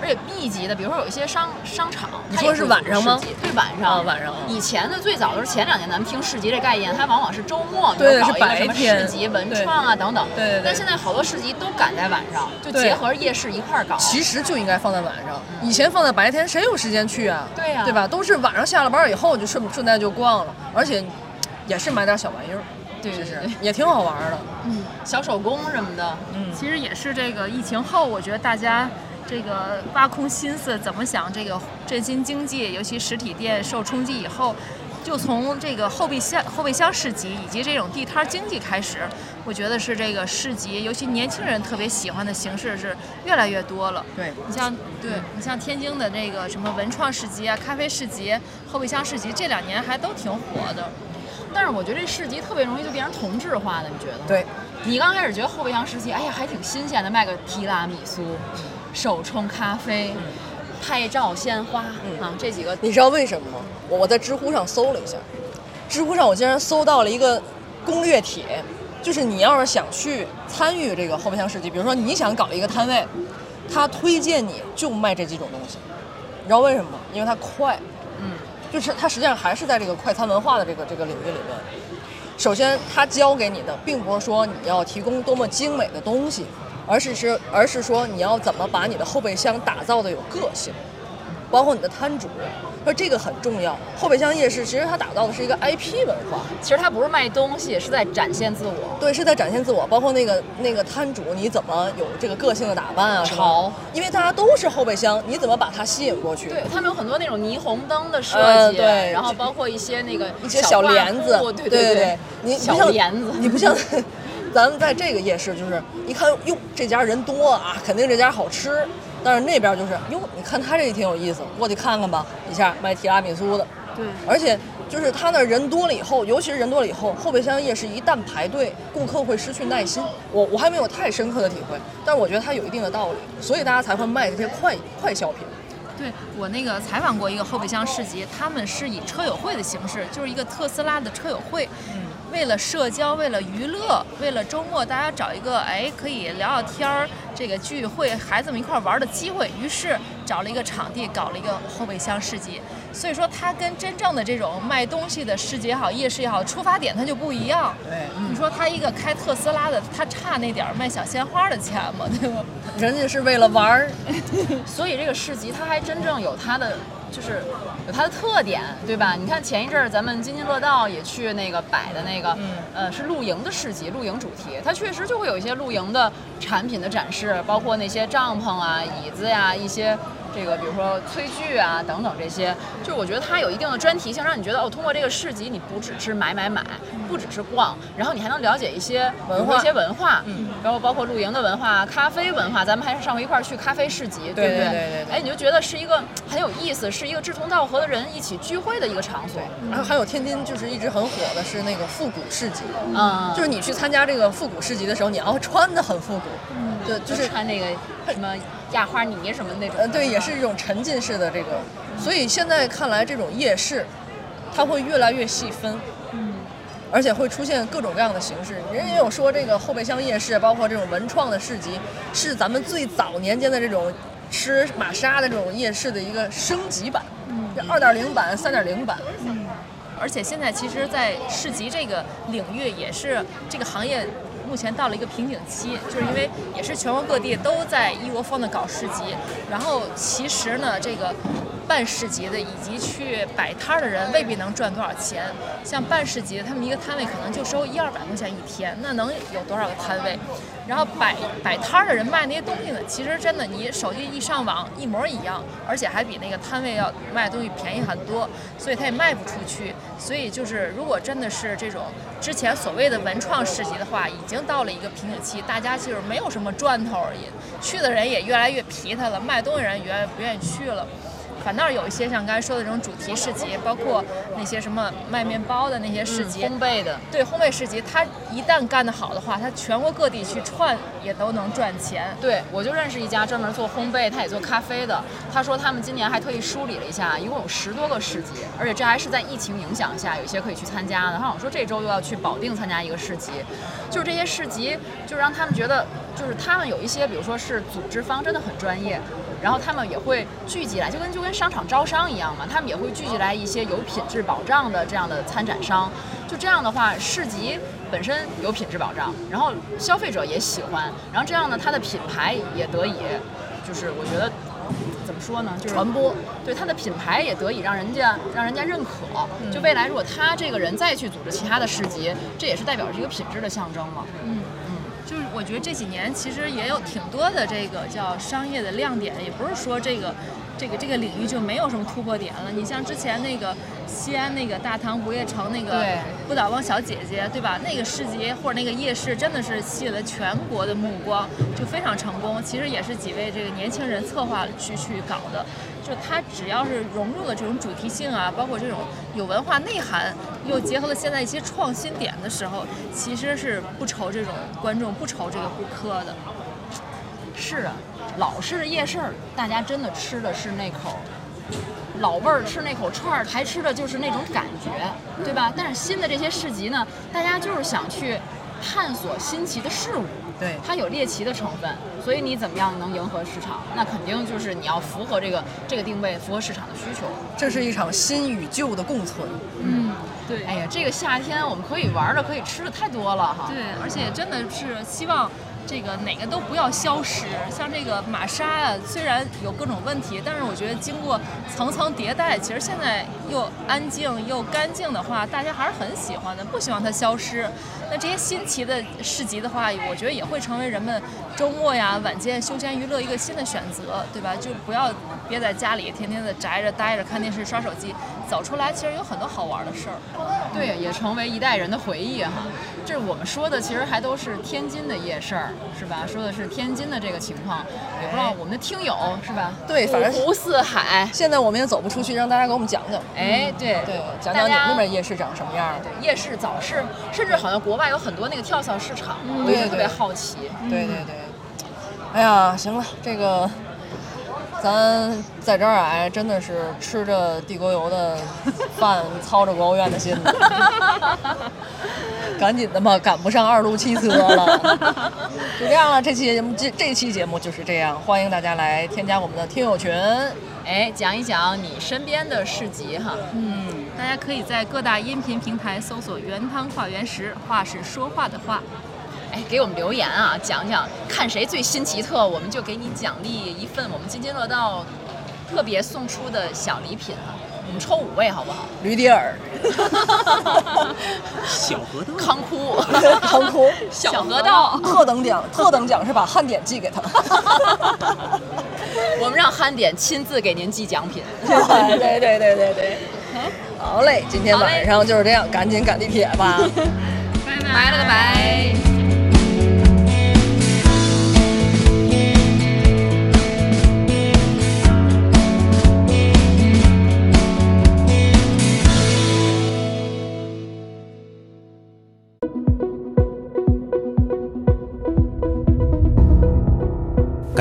而且密集的，比如说有一些商商场，你说是晚上吗对，晚上。啊晚上啊以前的最早的是前两年咱们听市集这概念，它往往是周末，比对是如搞一个什么白天市集、文创啊等等。对对对但现在好多市集都赶在晚上，就结合夜市一块儿搞。其实就应该放在晚上，以前放在白天，谁有时间去啊？对呀对吧？都是晚上下了班以后就顺顺带就逛了，而且也是买点小玩意儿，其实对对对，也挺好玩的。嗯小手工什么的。嗯，其实也是这个疫情后，我觉得大家这个挖空心思怎么想这个振兴经济，尤其实体店受冲击以后，就从这个后备箱、后备箱市集以及这种地摊儿经济开始，我觉得是这个市集，尤其年轻人特别喜欢的形式是越来越多了。对，你像对你像天津的这个什么文创市集啊、咖啡市集、后备箱市集，这两年还都挺火的。但是我觉得这市集特别容易就变成同质化的，你觉得吗？对，你刚开始觉得后备箱市集，哎呀，还挺新鲜的，卖个提拉米苏、手冲咖啡、拍照鲜花、啊，这几个你知道为什么吗？我我在知乎上搜了一下，知乎上我竟然搜到了一个攻略帖，就是你要是想去参与这个后备箱设计，比如说你想搞一个摊位，他推荐你就卖这几种东西，你知道为什么吗？因为它快，嗯，就是它实际上还是在这个快餐文化的这个这个领域里面。首先，他教给你的并不是说你要提供多么精美的东西，而是是而是说你要怎么把你的后备箱打造的有个性。包括你的摊主，说这个很重要。后备箱夜市其实它打造的是一个 IP 文化，其实它不是卖东西，是在展现自我。对，是在展现自我。包括那个那个摊主，你怎么有这个个性的打扮啊？潮，因为大家都是后备箱，你怎么把它吸引过去？对他们有很多那种霓虹灯的设计，呃对然后包括一些那个一些小帘子布，对对对，小你不像帘子，你不像咱们在这个夜市，就是一看哟，这家人多啊，肯定这家好吃。但是那边就是哟，你看他这也挺有意思，过去看看吧。一下卖提拉米苏的，对，而且就是他那人多了以后，尤其是人多了以后，后备箱夜市一旦排队，顾客会失去耐心。我我还没有太深刻的体会，但是我觉得它有一定的道理，所以大家才会卖这些快快消品。对我那个采访过一个后备箱市集，他们是以车友会的形式，就是一个特斯拉的车友会。为了社交，为了娱乐，为了周末大家找一个哎可以聊聊天儿，这个聚会孩子们一块儿玩的机会，于是找了一个场地，搞了一个后备箱市集。所以说，它跟真正的这种卖东西的市集也好，夜市也好，出发点它就不一样。对，你说他一个开特斯拉的，他差那点儿卖小鲜花的钱吗？对吧？*laughs* 人家是为了玩儿，*laughs* 所以这个市集它还真正有它的，就是有它的特点，对吧？你看前一阵儿咱们津津乐道也去那个摆的那个，嗯呃，是露营的市集，露营主题，它确实就会有一些露营的产品的展示，包括那些帐篷啊、椅子呀、一些这个比如说炊具啊等等这些，就是我觉得它有一定的专题性，让你觉得哦，通过这个市集，你不只是买买买，不只是逛，然后你还能了解一些文化一些文化，嗯，然后包括露营的文化、咖啡文化，咱们还上回一块儿去咖啡市集，对不对？对对对对哎，你就觉得是一个很有意思，是一个志同道合的人一起聚会的一个场所，然后还有天津就是一直很火的是那个复古市集，嗯，就是你去参加这个复古市集的时候，你要穿的很复古，对，就就是穿那个什么压花泥什么那种，呃，对，也是一种沉浸式的这个，所以现在看来，这种夜市，它会越来越细分，嗯，而且会出现各种各样的形式。人也有说，这个后备箱夜市，包括这种文创的市集，是咱们最早年间的这种吃玛莎的这种夜市的一个升级版，嗯，二点零版、三点零版，而且现在其实，在市集这个领域，也是这个行业目前到了一个瓶颈期，就是因为也是全国各地都在一窝蜂的搞市集，然后其实呢，这个办市集的以及去摆摊儿的人未必能赚多少钱。像办市集，他们一个摊位可能就收一二百块钱一天，那能有多少个摊位？然后摆摆摊儿的人卖那些东西呢，其实真的你手机一上网一模一样，而且还比那个摊位要卖东西便宜很多，所以它也卖不出去。所以就是如果真的是这种之前所谓的文创市集的话，已经已经到了一个瓶颈期，大家其实没有什么赚头而已去的人也越来越疲态了，卖东西人也越来越不愿意去了。反倒有一些像刚才说的这种主题市集，包括那些什么卖面包的那些市集，烘焙的，对烘焙市集，它一旦干得好的话，它全国各地去串也都能赚钱。对，我就认识一家专门做烘焙，他也做咖啡的。他说他们今年还特意梳理了一下，一共有十多个市集，而且这还是在疫情影响下，有一些可以去参加的。他好像说这周又要去保定参加一个市集，就是这些市集，就让他们觉得，就是他们有一些，比如说是组织方真的很专业，然后他们也会聚集来，就跟就跟商场招商一样嘛，他们也会聚集来一些有品质保障的这样的参展商。就这样的话，市集本身有品质保障，然后消费者也喜欢，然后这样呢，它的品牌也得以，就是我觉得怎么说呢，就是传播，对它的品牌也得以让人家让人家认可。就未来如果他这个人再去组织其他的市集，这也是代表着一个品质的象征嘛。就是我觉得这几年其实也有挺多的这个叫商业的亮点，也不是说这个这个这个领域就没有什么突破点了。你像之前那个西安那个大唐不夜城那个不倒翁小姐姐，对吧？那个市集或者那个夜市真的是吸引了全国的目光，就非常成功。其实也是几位这个年轻人策划去去搞的。就它只要是融入了这种主题性啊，包括这种有文化内涵，又结合了现在一些创新点的时候，其实是不愁这种观众，不愁这个顾客的。是啊，老式的夜市，大家真的吃的是那口老味儿，吃那口串儿，还吃的就是那种感觉，对吧？但是新的这些市集呢，大家就是想去探索新奇的事物。对它有猎奇的成分，所以你怎么样能迎合市场？那肯定就是你要符合这个这个定位，符合市场的需求。这是一场新与旧的共存。嗯，对。哎呀，这个夏天我们可以玩的、可以吃的太多了哈。对，而且真的是希望这个哪个都不要消失。像这个玛莎啊，虽然有各种问题，但是我觉得经过层层迭代，其实现在又安静又干净的话，大家还是很喜欢的，不希望它消失。那这些新奇的市集的话，我觉得也会成为人们周末呀、晚间休闲娱乐一个新的选择，对吧？就不要憋在家里，天天的宅着待着看电视刷手机，走出来其实有很多好玩的事儿。对，也成为一代人的回忆哈。这我们说的其实还都是天津的夜市儿，是吧？说的是天津的这个情况，也不知道我们的听友是吧？对反正五湖四海。现在我们也走不出去，让大家给我们讲讲。哎，对对，讲讲你们那边夜市长什么样。对夜市早市，甚至好像国外有很多那个跳蚤市场，我也特别好奇。对对对，哎呀，行了，这个咱在这儿哎，真的是吃着地沟油的饭，操着国务院的心，*laughs* 赶紧的吧，赶不上二路汽车了。就这样了，这期节目这这期节目就是这样，欢迎大家来添加我们的听友群。哎，讲一讲你身边的市集哈。嗯大家可以在各大音频平台搜索“原汤化原食”，话是说话的话。哎，给我们留言啊，讲讲看谁最新奇特，我们就给你奖励一份我们津津乐道特别送出的小礼品啊。我们抽五位好不好？驴迪尔、小河道，康哭，*laughs* 康哭，*laughs* 小河道，特等奖，特等奖是把汉典寄给他。*laughs* 我们让憨点亲自给您寄奖品。对对对对对对。好嘞，今天晚上就是这样，赶紧赶地铁吧。拜了个拜。